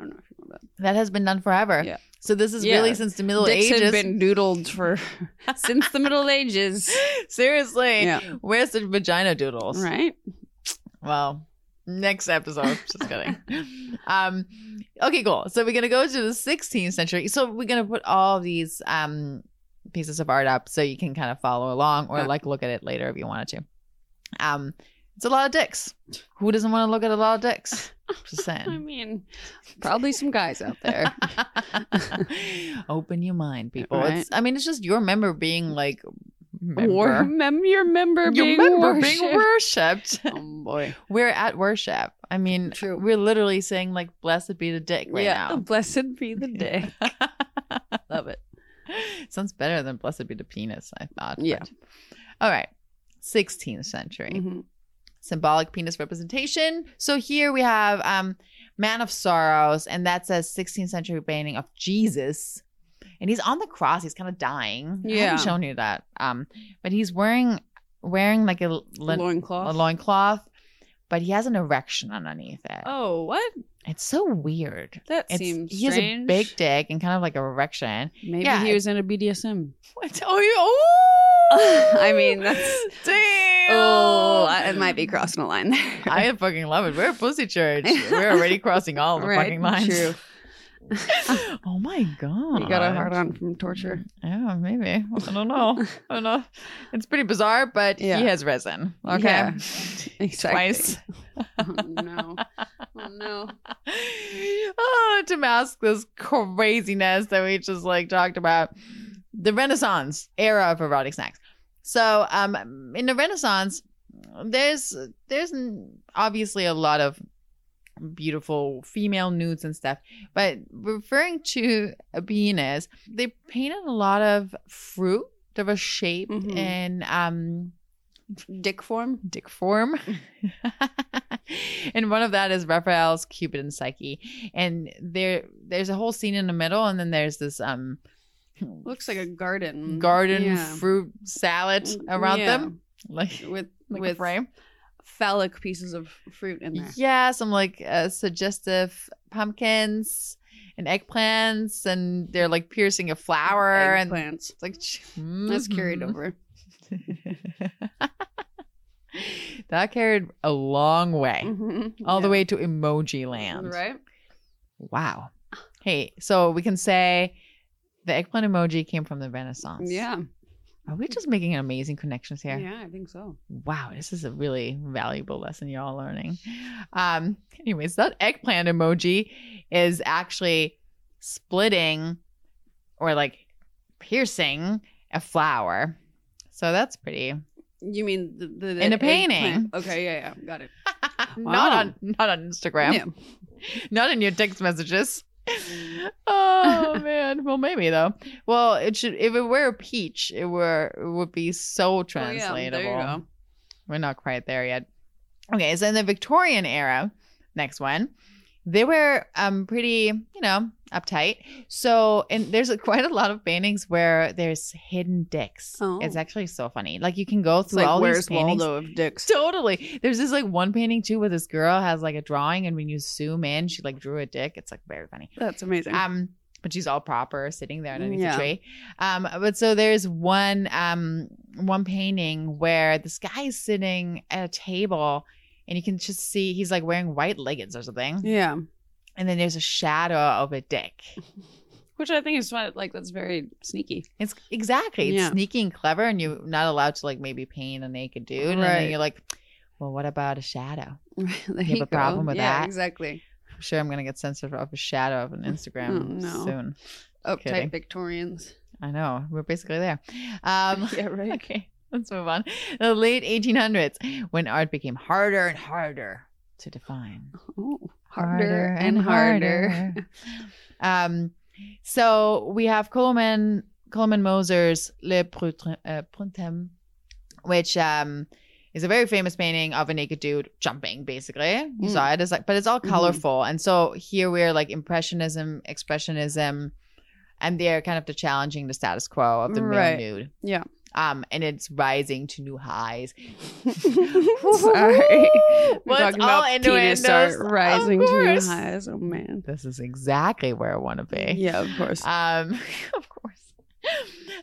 I don't know if you remember that. that has been done forever. Yeah. So this is Yeah. really since the Middle Dicks Ages. have been doodled for since the Middle Ages. Seriously, Yeah. where's the vagina doodles? Right. Well, next episode. Just kidding. Um, okay, cool. So we're gonna go to the 16th century. So we're gonna put all these um pieces of art up so you can kind of follow along or Yeah. like look at it later if you wanted to. Um, it's a lot of dicks. Who doesn't want to look at a lot of dicks? Just saying. I mean, probably some guys out there. Open your mind, people. Right. It's. I mean, it's just your member being like. War, Member. mem- your member Your being member worshipped. being worshipped. Oh boy. We're at worship. I mean, True. we're literally saying like, "Blessed be the dick" right yeah. now. Blessed be the day. Love it. Sounds better than blessed be the penis, I thought. Yeah. but- All right. 16th century. Mhm. Symbolic penis representation. So here we have um Man of Sorrows, and that's a 16th century painting of Jesus. And he's on the cross. He's kind of dying. Yeah. I haven't shown you that. Um, but he's wearing wearing like a, lin- a Loincloth. loincloth, but he has an erection underneath it. oh, what? It's so weird. That It's, seems he has a big dick and kind of like a erection. Maybe yeah, he was in a BDSM. What? Oh, you, oh! I mean, that's- damn. Oh, it might be crossing a line there. I fucking love it. We're a pussy church. We're already crossing all the Right, fucking lines. True. oh my god. You got a hard on from torture. Yeah, maybe. I don't know. I don't know. It's pretty bizarre, but Yeah. he has resin. Okay. Yeah, Exactly. Twice. Oh, no. Oh, no. oh, to mask this craziness that we just like talked about. The Renaissance era of erotic snacks. So, um, in the Renaissance, there's there's obviously a lot of beautiful female nudes and stuff, but referring to a penis, they painted a lot of fruit of a shape Mhm. in um Dick form? dick form. and one of that is Raphael's Cupid and Psyche. And there there's a whole scene in the middle and then there's this um Looks like a garden. garden Yeah. Mm, fruit salad around Yeah. them. Like, With, like with frame. Phallic pieces of fruit in there. Yeah, some like uh, suggestive pumpkins and eggplants and they're like piercing a flower and Eggplants. it's like That's carried over. that carried a long way. Mhm. all the way to emoji land. Right? Wow. Hey, so we can say the eggplant emoji came from the Renaissance. Yeah. Are we just making amazing connections here? Yeah, I think so. Wow, this is a really valuable lesson you're all learning. Um, anyways, that eggplant emoji is actually splitting or like piercing a flower. So that's pretty. You mean the, the, the In a eggplant. painting. Okay, yeah, yeah, got it. not on not on Instagram. Yeah. Not in your text messages. Oh man. Well, maybe though. Well, it should. If it were a peach, it were it would be so Oh, yeah, translatable. you go. We're not quite there yet. Okay, so in the Victorian era, next one, they were um pretty, you know, uptight. So, and there's a, quite a lot of paintings where there's hidden dicks. Oh. It's actually so funny. Like you can go through like all these where's paintings. Waldo of dicks? Totally. There's this like one painting too where this girl has like a drawing, and when you zoom in, she like drew a dick. It's like very funny. That's amazing. Um, but she's all proper, sitting there underneath Yeah. the tree. Um, but so there's one um one painting where this guy is sitting at a table, and you can just see he's like wearing white leggings or something, yeah. And then there's a shadow of a dick. Which I think is fun. Like, that's very sneaky. It's exactly it's Yeah. sneaky and clever, and you're not allowed to like maybe paint a naked dude, and then Right. you're like, well, what about a shadow? there have a problem with yeah, that? exactly. I'm sure I'm gonna get censored off a shadow of an Instagram Oh, no. soon. Uptight Kidding. Victorians. I know we're basically there. Um, Yeah, right. Okay, let's move on. The late 1800s, when art became harder and harder to define. Oh, harder, and harder. um, so we have Koloman Koloman Moser's Le Printemps, uh, which um is a very famous painting of a naked dude jumping. Basically, you Mm. saw it. It's like, but it's all Mhm. colorful, and so here we're like impressionism, expressionism, and they're kind of the challenging the status quo of the male Right. nude. Yeah. Um, and it's rising to new highs. Sorry. We're talking all about penis Of rising to new highs. Oh, man. This is exactly where I want to be. Yeah, of course. Um, of course.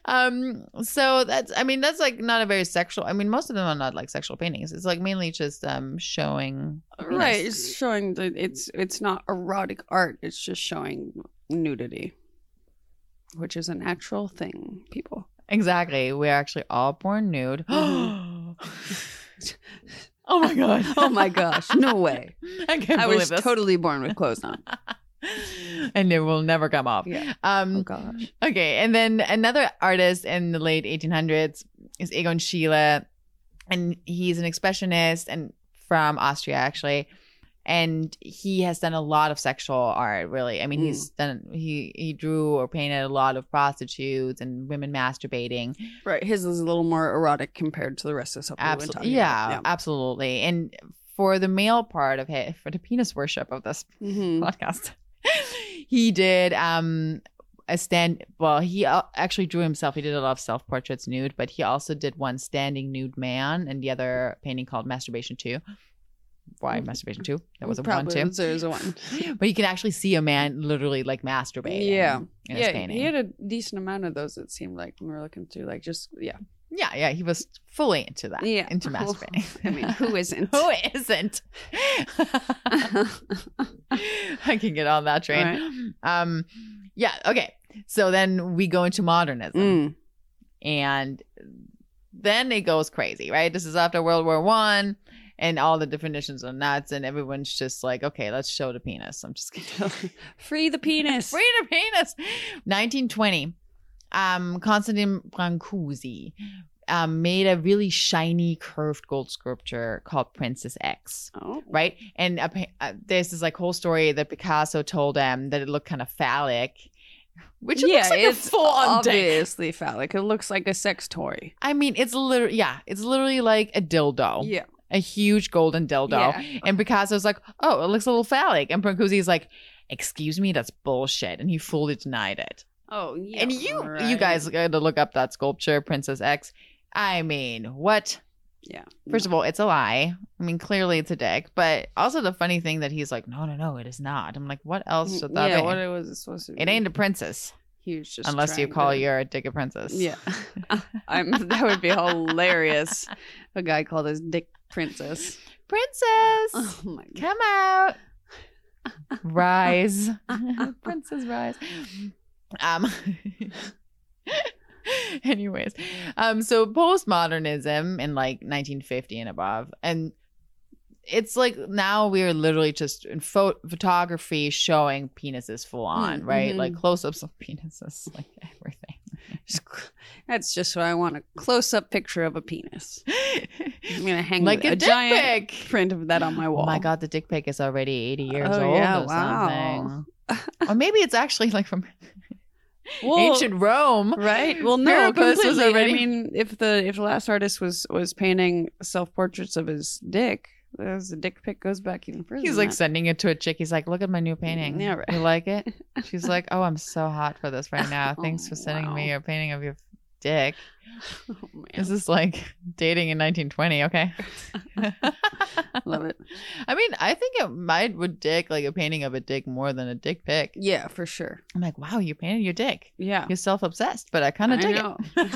Um, so that's I mean, that's like not a very sexual I mean, most of them are not like sexual paintings. It's like mainly just um showing right. It's showing that it's it's not erotic art. It's just showing nudity, which is a natural thing, people. Exactly. We're actually all born nude. Oh my god. Oh my gosh. No way. I can't I believe was this. totally born with clothes on. and it will never come off. Yeah. Um Oh gosh. Okay, and then another artist in the late 1800s is Egon Schiele, and he's an expressionist and from Austria actually, and he has done a lot of sexual art. Really, I mean, Mm. he's done he he drew or painted a lot of prostitutes and women masturbating. Right. His is a little more erotic compared to the rest of the stuff. we've been Absolutely, talking yeah, about. absolutely. And for the male part of it, for the penis worship of this Yeah. Mhm. podcast. he did um a stand well he uh, actually drew himself he did a lot of self portraits nude but he also did one standing nude man and the other painting called masturbation 2 why masturbation too? that was a one too There was a one. but you can actually see a man literally like masturbating Yeah. in his yeah, painting he had a decent amount of those. It seemed like when we were looking through, like just yeah, yeah yeah he was fully into that Yeah. into masturbating I mean, who isn't? who isn't I can get on that train. Um, yeah, okay. So then we go into modernism, Mm. and then it goes crazy, right? This is after World War One, and all the definitions are nuts, and everyone's just like, okay, let's show the penis. I'm just kidding. Free the penis. Free the penis. 1920, um, Constantin Brancusi um, made a really shiny curved gold sculpture called Princess X Oh, right? And uh, there's this like whole story that Picasso told him that it looked kind of phallic, which it yeah, looks like it's a full on dick. obviously phallic. It looks like a sex toy. I mean, it's literally yeah, it's literally like a dildo, Yeah, a huge golden dildo. Yeah. And Picasso's like, oh, it looks a little phallic, and Brancusi's like, excuse me, that's bullshit, and he fully denied it. Oh, yeah. and you you guys got to look up that sculpture, Princess X. I mean, what? Yeah. First of all, it's a lie. I mean, clearly it's a dick. But also the funny thing that he's like, no, no, no, it is not. I'm like, what else mm, should that yeah, be? what it was supposed to be. it ain't a princess He was just unless you call to- your dick a princess. Yeah. That would be hilarious. A guy called his dick princess. princess, Oh my god. come out, rise, princess, rise. Um. Anyways, um, so postmodernism in like 1950 and above, and it's like now we're literally just in pho- photography showing penises full on, Mm, right? Like close ups of penises, like everything. That's just what I want a close up picture of a penis. I'm gonna hang like a, a, giant pic. print of that on my wall. Oh my god, the dick pic is already 80 years Oh, old yeah, or wow. something. or maybe it's actually like from Well, ancient Rome. Right. Well, no, Miracles was already- I mean, if the if the last artist was was painting self portraits of his dick, as the dick pic goes back even further. He's like that. sending it to a chick. He's like, "Look at my new painting. Yeah, right. You like it?" She's like, "Oh, I'm so hot for this right now. Thanks Oh, for sending wow. me your painting of your dick." oh, man. This is like dating in 1920. Okay. love it. I mean, I think it might would dick like a painting of a dick more than a dick pic. Yeah, for sure. I'm like, wow, you painted your dick. Yeah. You're self obsessed, but I kind of dig know. it.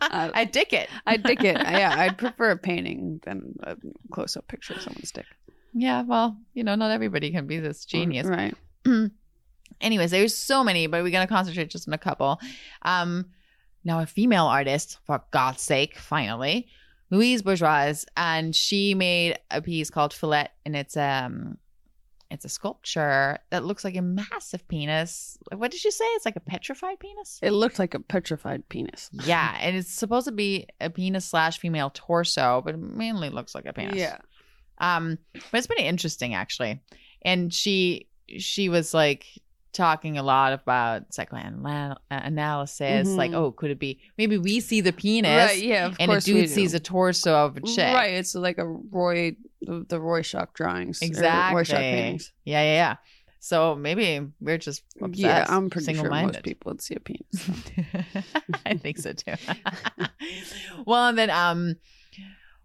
I- I dick it. I dig it. Yeah, I'd prefer a painting than a close up picture of someone's dick. Yeah, well, you know, not everybody can be this genius. Right. Anyways, there's so many, but we're gonna concentrate just on a couple. Um, now a female artist, for God's sake, finally, Louise Bourgeois, and she made a piece called Fillette, and it's um, it's a sculpture that looks like a massive penis. What did you say? It's like a petrified penis. It looked like a petrified penis. Yeah, and it's supposed to be a penis slash female torso, but it mainly looks like a penis. Yeah. Um, but it's pretty interesting actually. And she she was like talking a lot about psychoanalysis, Mhm. like, oh, could it be maybe we see the penis Right. Yeah. Of and a dude sees a torso of a chick. Right. It's like a Roy, the, the Rorschach drawings. Exactly. Rorschach paintings. Yeah, yeah, yeah. So maybe we're just obsessed, Yeah, I'm pretty sure most people would see a penis. I think so too. well, and then um,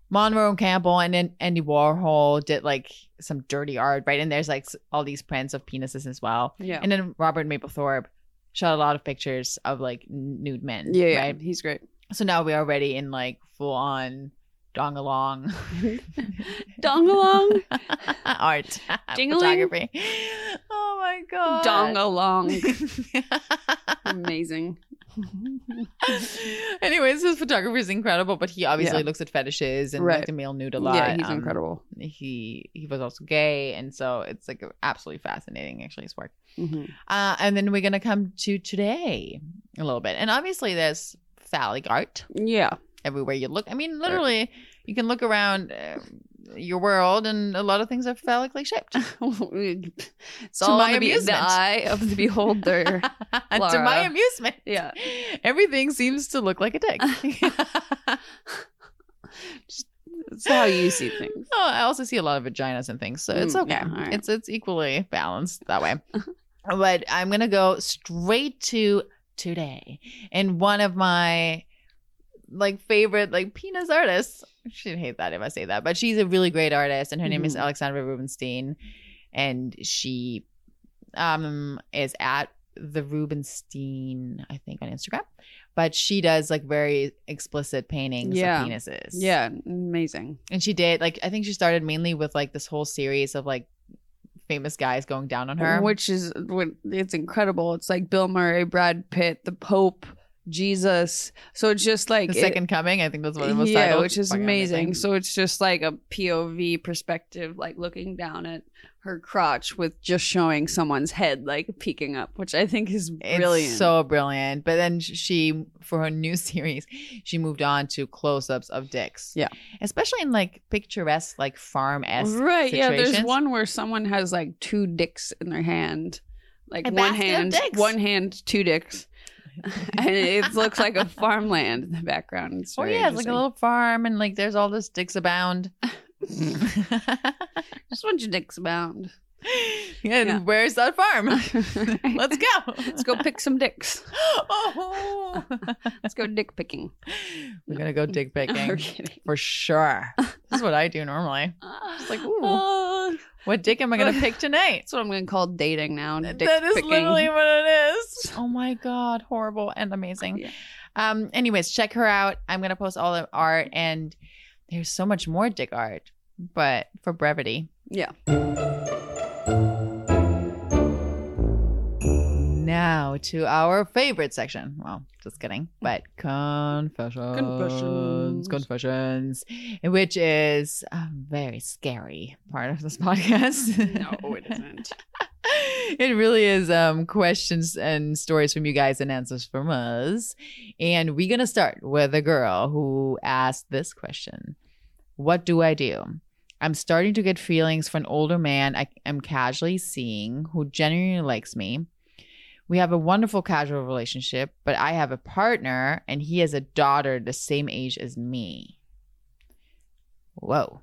Monroe and Campbell and then Andy Warhol did like some dirty art, right? And there's like all these prints of penises as well. Yeah. And then Robert Mapplethorpe shot a lot of pictures of like nude men. yeah, yeah. right. He's great. So now we're already in like full on dong along Dongalong. art Ding-a-ling. photography. Oh my god. Dong along. Amazing. Anyways, his photography is incredible, but he obviously Yeah. looks at fetishes and Right. like the male nude a lot. Yeah, he's Um, incredible. He he was also gay, and so it's like absolutely fascinating, actually, his work. Mhm. Uh, and then we're gonna come to today a little bit, and obviously there's phallic art Yeah. everywhere you look. I mean, literally, you can look around uh, your world, and a lot of things are phallically shaped. it's To all my in the, amusement. eye of the beholder. And to my amusement, yeah. everything seems to look like a dick. It's how you see things. Oh, I also see a lot of vaginas and things, so it's Mm, okay. yeah, right. It's it's equally balanced that way. but I'm gonna go straight to today, and one of my like favorite like penis artists. She'd hate that if I say that, but she's a really great artist, and her name is Mhm. Alexandra Rubinstein, and she um is at the Rubinstein, I think, on Instagram. But she does like very explicit paintings Yeah. of penises. Yeah, amazing. And she did like I think she started mainly with like this whole series of like famous guys going down on her. Which is it's incredible. It's like Bill Murray, Brad Pitt, the Pope, Jesus. So it's just like the it- second coming, I think that's what it was yeah, titled. which is Fucking amazing. So it's just like a POV perspective, like looking down at her crotch with just showing someone's head, like peeking up, which I think is It's brilliant. so brilliant. But then she, for her new series, she moved on to close-ups of dicks. Yeah. especially in like picturesque, like farm-esque right? Yeah, there's one where someone has like two dicks in their hand, like A one hand, one hand, two dicks. and it looks like a farmland in the background. It's Oh yeah, it's like a little farm, and like there's all the dicks abound. Just want your dicks abound. and Yeah. where's that farm? Let's go. Let's go pick some dicks. oh. Let's go dick picking. We're gonna go dick picking for sure. This is what I do normally. It's like, ooh. Uh, What dick am I gonna pick tonight? that's what I'm going to call dating now. Dick that is picking. literally what it is. Oh my god, horrible and amazing. Yeah. Um. Anyways, check her out. I'm gonna post all the art, and there's so much more dick art, but for brevity. Yeah. Now to our favorite section. Well, just kidding, but confessions, Confessions. confessions, which is a very scary part of this podcast. No, it isn't. it really is um questions and stories from you guys and answers from us. And we're gonna start with a girl who asked this question. What do I do? I'm starting to get feelings for an older man I am casually seeing who genuinely likes me. We have a wonderful casual relationship, but I have a partner and he has a daughter the same age as me. Whoa.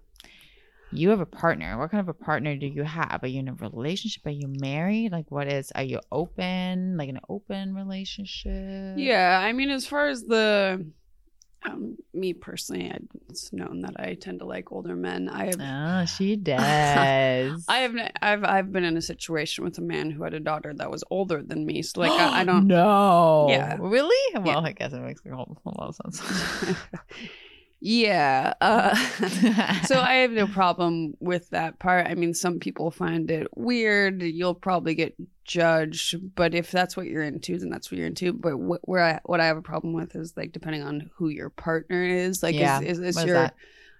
You have a partner. What kind of a partner do you have? Are you in a relationship? Are you married? Like, what is, are you open? Like, an open relationship? Yeah, I mean, as far as the um, me personally, it's known that I tend to like older men. I have, Oh, she does. I have, I've, I've been in a situation with a man who had a daughter that was older than me. So like, I, I don't. know. Yeah. Really? Well, Yeah. I guess it makes a whole, a lot of sense. yeah. Uh, so I have no problem with that part. I mean, some people find it weird. You'll probably get judged, but if that's what you're into, then that's what you're into. But wh- where I, what I have a problem with is like depending on who your partner is. Like, Yeah. is, is this is your that?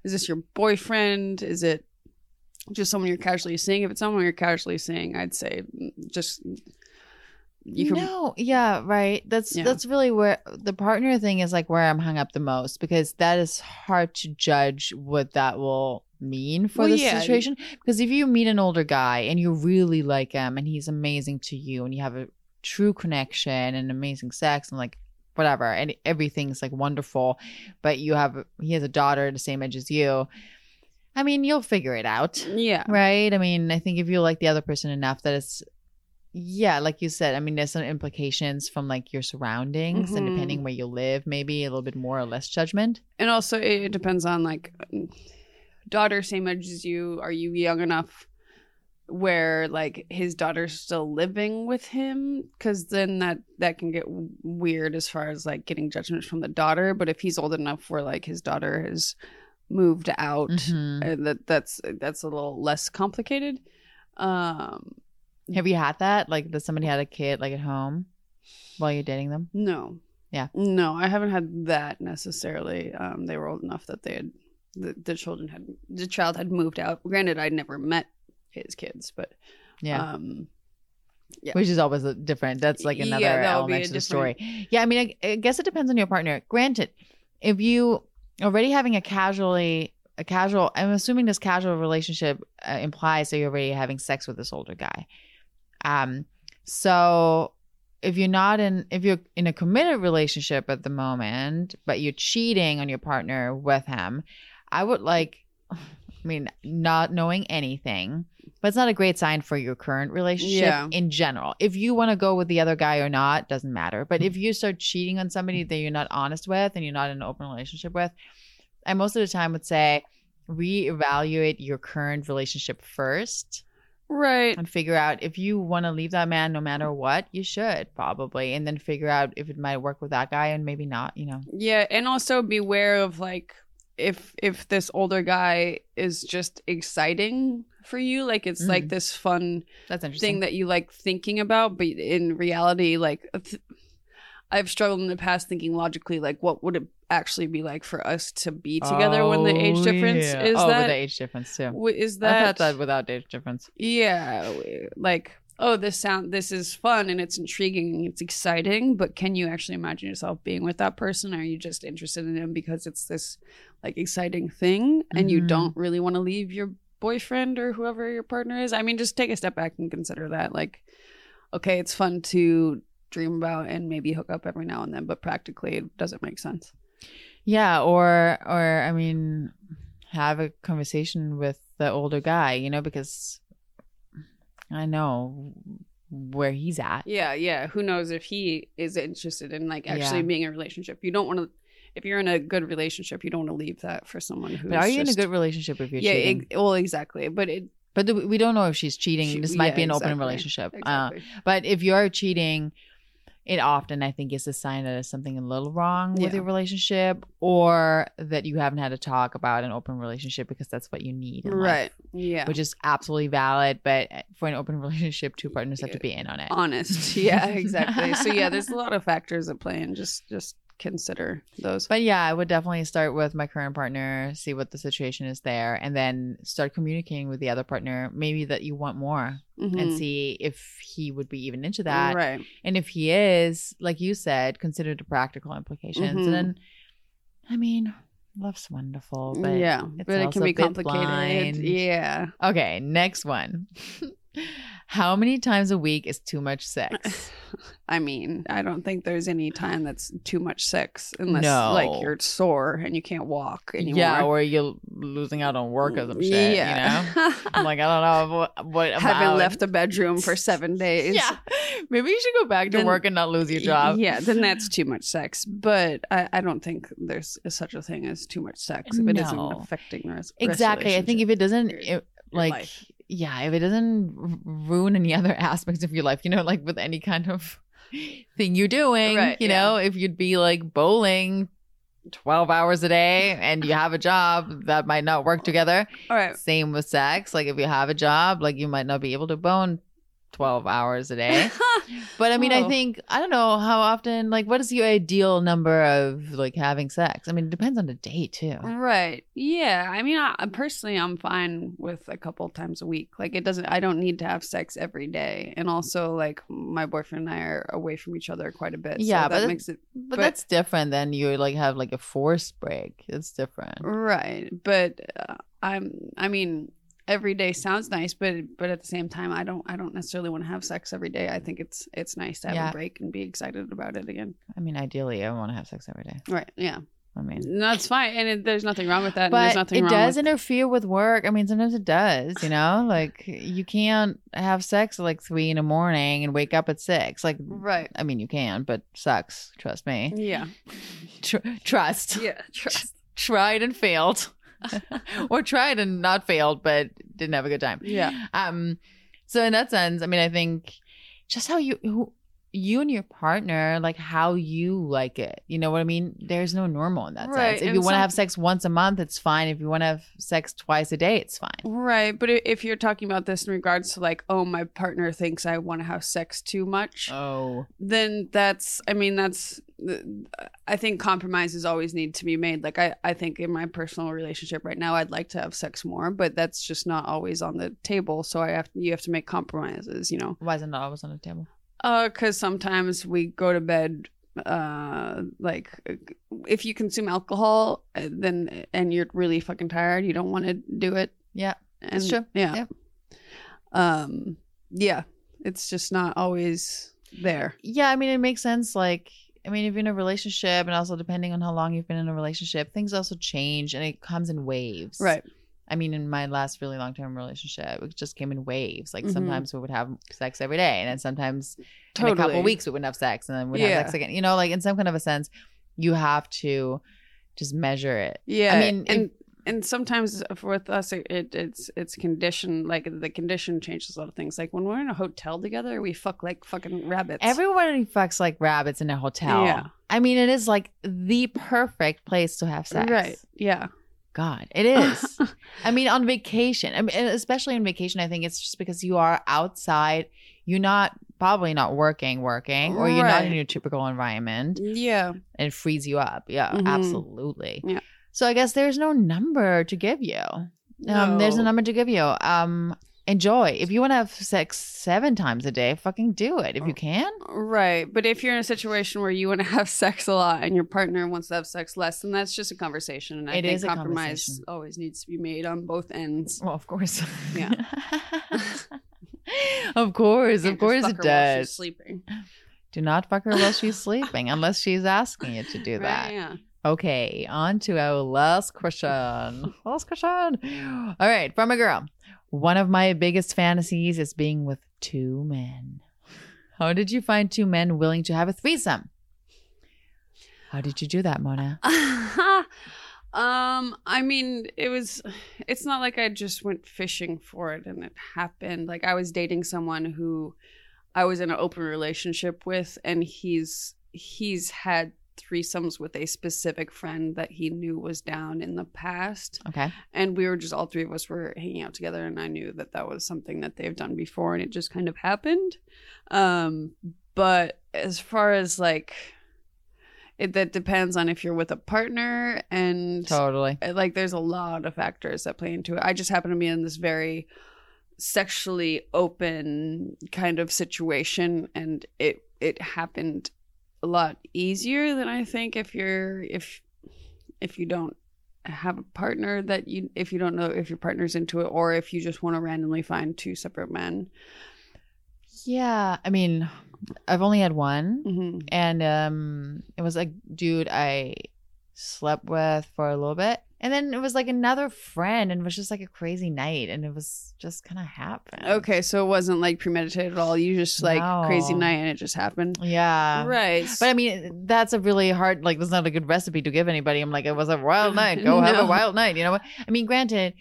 is this your boyfriend? Is it just someone you're casually seeing? If it's someone you're casually seeing, I'd say mm, just you can. no, yeah, right. That's Yeah. that's really where the partner thing is like where I'm hung up the most because that is hard to judge what that will mean for Well, this yeah. situation. Because if you meet an older guy and you really like him and he's amazing to you and you have a true connection and amazing sex and like whatever and everything's like wonderful, but you have he has a daughter the same age as you. I mean, you'll figure it out. Yeah. Right. I mean, I think if you like the other person enough, that it's, yeah, like you said, I mean, there's some implications from like your surroundings and Mhm. depending where you live, maybe a little bit more or less judgment. And also, it depends on like daughter, same age as you. Are you young enough where like his daughter's still living with him? Because then that that can get weird as far as like getting judgment from the daughter. But if he's old enough where like his daughter has moved out, Mhm. uh, that that's that's a little less complicated. Um, Have you had that? Like, that somebody had a kid like at home while you're dating them? No. Yeah. No, I haven't had that necessarily. Um, they were old enough that they had the, the children had the child had moved out. Granted, I'd never met his kids, but Yeah. um, yeah. Which is always a different. That's like another be element to the different- story. Yeah, I mean, I, I guess it depends on your partner. Granted, if you already having a casually a casual. I'm assuming this casual relationship uh, implies that you're already having sex with this older guy. Um, so if you're not in, if you're in a committed relationship at the moment, but you're cheating on your partner with him, I would like. I mean, not knowing anything, but it's not a great sign for your current relationship Yeah. in general. If you want to go with the other guy or not, doesn't matter. But if you start cheating on somebody that you're not honest with and you're not in an open relationship with, I most of the time would say reevaluate your current relationship first Right. and figure out if you want to leave that man no matter what, you should probably. And then figure out if it might work with that guy and maybe not, you know. Yeah, and also beware of like if if this older guy is just exciting for you, like it's like Mhm. this fun That's interesting. thing that you like thinking about, but in reality, like th- I've struggled in the past thinking logically, like what would it actually be like for us to be together when the age Oh, difference yeah. is oh, with that the age difference too. w- is I've that had that without age difference. yeah w- like oh this sound this is fun and it's intriguing and it's exciting but can you actually imagine yourself being with that person are you just interested in him because it's this like exciting thing and you Mhm. don't really want to leave your boyfriend or whoever your partner is i mean just take a step back and consider that like okay it's fun to dream about and maybe hook up every now and then but practically it doesn't make sense Yeah, or or I mean, have a conversation with the older guy, you know, because I know where he's at. Yeah, yeah. Who knows if he is interested in like actually Yeah. being in a relationship? You don't want to. If you're in a good relationship, you don't want to leave that for someone who's. But are you in a good relationship if you're Yeah, cheating? ex- well, exactly. But it but we don't know if she's cheating. She- this might yeah, be an open exactly. relationship. Uh, but if you're cheating, it often I think is a sign that there's something a little wrong with Yeah. your relationship, or that you haven't had a talk about an open relationship because that's what you need, in life, right. Yeah. Which is absolutely valid, but eh, for an open relationship, two partners have to be in on it. Honest. Yeah. Exactly. so yeah, there's a lot of factors at play, and just just consider those. But yeah, I would definitely start with my current partner, see what the situation is there, and then start communicating with the other partner, maybe that you want more, and Mhm. see if he would be even into that. Right. And if he is, like you said, consider the practical implications. Mhm. And then, I mean, love's wonderful, but yeah, it's but it can be complicated. blind. Yeah. Okay, next one. How many times a week is too much sex? I mean, I don't think there's any time that's too much sex unless No. like you're sore and you can't walk anymore. yeah, or you're losing out on work or some shit. Yeah. You know? I'm like, I don't know what, what Haven't left the bedroom for seven days. Yeah, maybe you should go back to Then- work and not lose your job. Yeah, then that's too much sex. But I, I don't think there's such a thing as too much sex if it not affecting the rest. Exactly. I think if it doesn't, it, like, life. Yeah, if it doesn't ruin any other aspects of your life, you know, like with any kind of thing you're doing, Right, you yeah. know, if you'd be like bowling 12 hours a day and you have a job that might not work together. all right. Same with sex. Like if you have a job, like you might not be able to bone 12 hours a day. But I mean, I Oh. think I don't know how often. Like, what is your ideal number of like having sex? I mean, it depends on the date too. Right. Yeah. I mean, I, personally, I'm fine with a couple times a week. Like, it doesn't, I don't need to have sex every day. And also, like, my boyfriend and I are away from each other quite a bit. Yeah, So but that makes it But, But- that's different than you like have like a forced break. It's different. right. But uh, I'm, I mean, every day sounds nice, but but at the same time, I don't, I don't necessarily want to have sex every day. I think it's it's nice to have Yeah. a break and be excited about it again. I mean, ideally, I want to have sex every day. Right. Yeah. I mean, No, it's fine, and it, there's nothing wrong with that. and there's but nothing it does with- interfere with work. I mean, sometimes it does. You know, like you can't have sex at like three in the morning and wake up at six. Like, Right. I mean, you can, but sucks. Trust me. Yeah. Tr- trust. Yeah. Trust. Tried and failed, or tried and not failed, but didn't have a good time. Yeah. Um, so in that sense, I mean, I think just how you who, you and your partner like how you like it. You know what I mean? There's no normal in that Right, sense. If and you want to have sex once a month, it's fine. If you want to have sex twice a day, it's fine. Right, but if you're talking about this in regards to like, oh, my partner thinks I want to have sex too much, Oh, then that's, I mean, that's, I think compromises always need to be made. Like, I, I think in my personal relationship right now, I'd like to have sex more, but that's just not always on the table. So I have, you have to make compromises, you know, why is it not always on the table? Uh, because sometimes we go to bed uh like if you consume alcohol uh, then and you're really fucking tired you don't want to do it Yeah. and true. yeah Yep. um yeah it's just not always there Yeah, I mean, it makes sense. Like, I mean, if you're in a relationship, and also depending on how long you've been in a relationship, things also change, and it comes in waves. right I mean, in my last really long term relationship, it just came in waves. Like Mhm. sometimes we would have sex every day, and then sometimes in a Totally. couple weeks we wouldn't have sex, and then we'd Yeah. have sex again. You know, like in some kind of a sense, you have to just measure it. yeah I mean, and and sometimes with us it, it it's it's condition like the condition changes a lot of things like when we're in a hotel together we fuck like fucking rabbits Everybody fucks like rabbits in a hotel. Yeah. I mean, it is like the perfect place to have sex. right yeah God, it is. I mean, on vacation, I mean, especially on vacation, I think it's just because you are outside. You're not probably not working, working, or you're not in your typical environment, yeah and it frees you up. Yeah, Mhm. absolutely. Yeah. So I guess there's no number to give you. Um, there's a No. number to give you. Um, enjoy. If you want to have sex seven times a day, fucking do it if you oh. can. Right. But if you're in a situation where you want to have sex a lot and your partner wants to have sex less, then that's just a conversation. And I It think compromise always needs to be made on both ends. Well, of course. Yeah. of course, of course it does. sleeping. Do not fuck her while she's sleeping, unless she's asking you to do that. Right, yeah. Okay, on to our last question. Last question. All right, from a girl. One of my biggest fantasies is being with two men. How did you find two men willing to have a threesome? How did you do that, Mona? um, I mean, it was. It's not like I just went fishing for it and it happened. Like I was dating someone who I was in an open relationship with, and he's he's had threesomes with a specific friend that he knew was down in the past Okay. and we were just all three of us were hanging out together and i knew that that was something that they've done before and it just kind of happened um but as far as like it that depends on if you're with a partner and Totally. uh, like there's a lot of factors that play into it i just happen to be in this very sexually open kind of situation and it it happened a lot easier than i think if you're if if you don't have a partner that you if you don't know if your partner's into it or if you just want to randomly find two separate men Yeah. I mean, I've only had one. mm-hmm. and um it was like dude i slept with for a little bit. And then it was like another friend and it was just like a crazy night and it was just kind of happened okay so it wasn't like premeditated at all. You just like crazy night and it just happened? Yeah. Right. But i mean that's a really hard like that's not a good recipe to give anybody. I'm like it was a wild night. Go have a wild night you know? What i mean granted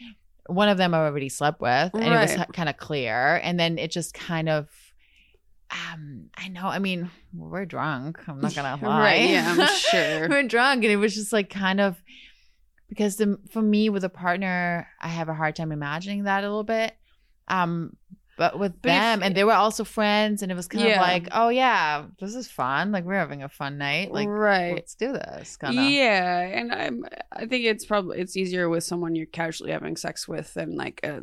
one of them i already slept with and it was Right. kind of clear. And then it just kind of um i know i mean we're drunk i'm not gonna lie Right, yeah, I'm sure. we're drunk and it was just like kind of because the, for me with a partner i have a hard time imagining that a little bit um but with But if- them and they were also friends and it was kind Yeah. of like oh yeah this is fun like we're having a fun night like right let's do this kind of yeah and i'm i think it's probably it's easier with someone you're casually having sex with than like a,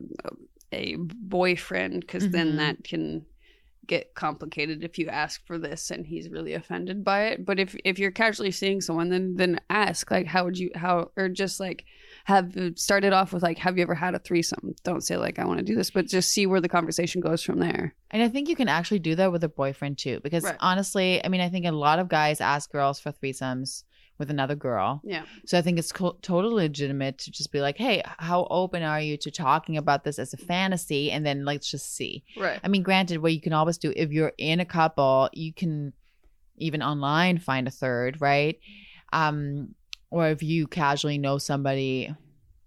a boyfriend because Mhm. then that can get complicated if you ask for this and he's really offended by it but if if you're casually seeing someone then then ask like how would you how or just like have started off with like have you ever had a threesome don't say like i want to do this but just see where the conversation goes from there And I think you can actually do that with a boyfriend too. Because Right. honestly, I mean, I think a lot of guys ask girls for threesomes with another girl. yeah So I think it's co- totally legitimate to just be like, hey, how open are you to talking about this as a fantasy? And then let's just see. right I mean, granted, what you can always do if you're in a couple, you can even online find a third, right? Um, or if you casually know somebody,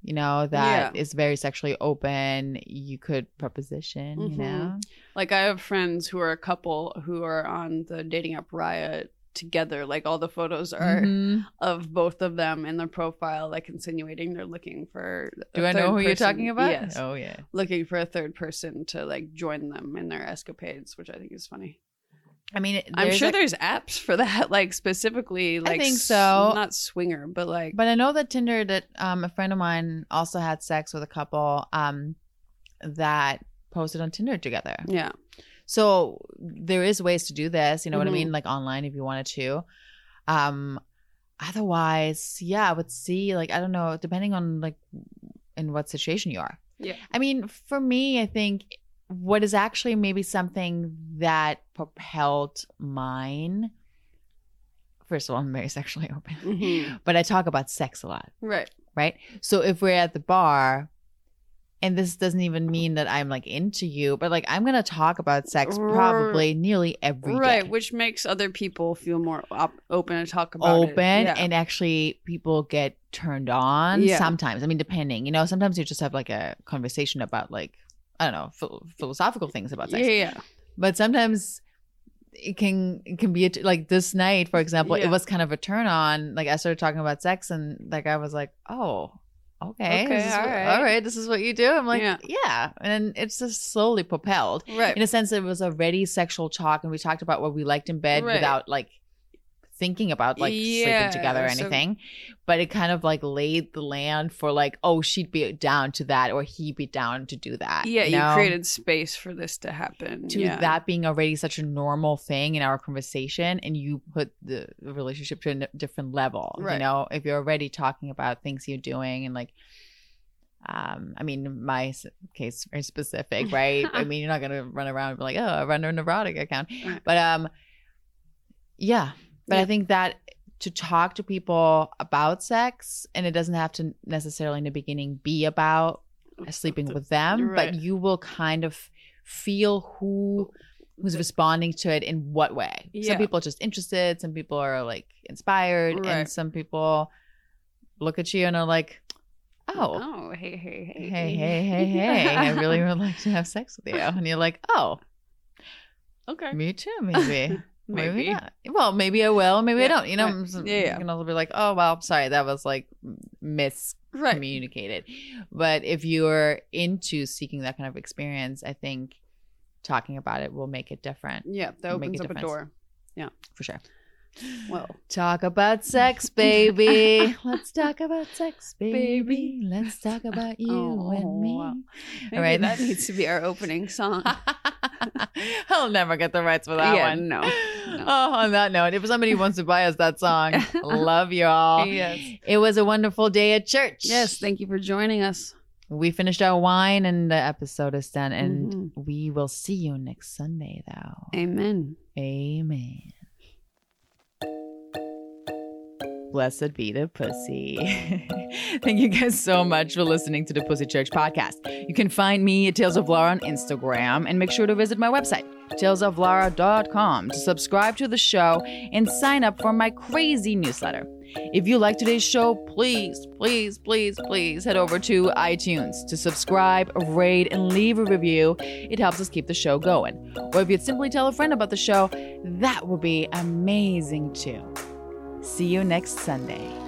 you know, that is Yeah. very sexually open, you could proposition, you Mhm. know? Like I have friends who are a couple who are on the dating app Riot together. Like all the photos are Mhm. of both of them in their profile, like insinuating they're looking for. Do I know who you're talking about? Yes, Oh yeah. looking for a third person to like join them in their escapades, which I think is funny. I mean, I'm sure there's apps for that, like specifically, like i think so. Not swinger, but like But I know that Tinder that um a friend of mine also had sex with a couple um that posted on Tinder together. yeah, So there is ways to do this, you know what I mean? Like online if you wanted to. Um, otherwise, yeah, I would see like I don't know, depending on like in what situation you are. Yeah. I mean, for me, I think what is actually maybe something that propelled mine. First of all, I'm very sexually open, Mhm. but I talk about sex a lot, Right. right? So if we're at the bar, and this doesn't even mean that I'm like into you, but like I'm gonna talk about sex probably nearly every day. Right, which makes other people feel more op- open to talk about it. open Yeah. and actually people get turned on Yeah. sometimes i mean depending you know sometimes you just have like a conversation about like i don't know phil- philosophical things about sex yeah, yeah. but sometimes it can it can be a t- like this night for example Yeah. it was kind of a turn on like i started talking about sex and like i was like oh okay, Okay, all what- right. all right this is what you do i'm like Yeah. yeah, and it's just slowly propelled Right. in a sense it was already sexual talk and we talked about what we liked in bed Right. without like thinking about like Yeah, sleeping together or so- anything but it kind of like laid the land for like oh she'd be down to that or he'd be down to do that yeah, you know? created space for this to happen. to yeah. that being already such a normal thing in our conversation and you put the relationship to a different level you know if you're already talking about things you're doing and like um i mean my case very specific right i mean you're not gonna run around and be like oh i run an erotic account but um yeah but i think that to talk to people about sex and it doesn't have to necessarily in the beginning be about sleeping with them Right. but you will kind of feel who who's responding to it in what way Yeah. some people are just interested some people are like inspired Right. and some people look at you and are like oh Oh, hey, hey, hey, hey hey hey hey i really would like to have sex with you and you're like oh okay. me too maybe Maybe, Maybe. not. Well, maybe I will. Maybe I don't. You know, right. I'm Yeah, yeah. you can also be like, oh well, sorry, that was like miscommunicated. Right. But if you're into seeking that kind of experience, I think talking about it will make it different Yeah, that Make a opens up a difference. door. for sure. Well, Talk about sex, baby. Let's talk about sex, baby. Baby. Let's talk about you Oh, and me. wow. All right. that needs to be our opening song. I'll never get the rights for that Yeah, one. no, Oh, on that note, if somebody wants to buy us that song, love y'all. yes. It was a wonderful day at church. Yes, thank you for joining us. We finished our wine and the episode is done. And Mhm. we will see you next Sunday, though. Amen. Amen. Blessed be the pussy. Thank you guys so much for listening to the Pussy Church podcast. You can find me at Tales of Laura on Instagram and make sure to visit my website, talesoflaura.com, to subscribe to the show and sign up for my crazy newsletter. If you like today's show, please, please, please, please head over to iTunes to subscribe, rate, and leave a review. It helps us keep the show going. Or if you'd simply tell a friend about the show, that would be amazing too. See you next Sunday.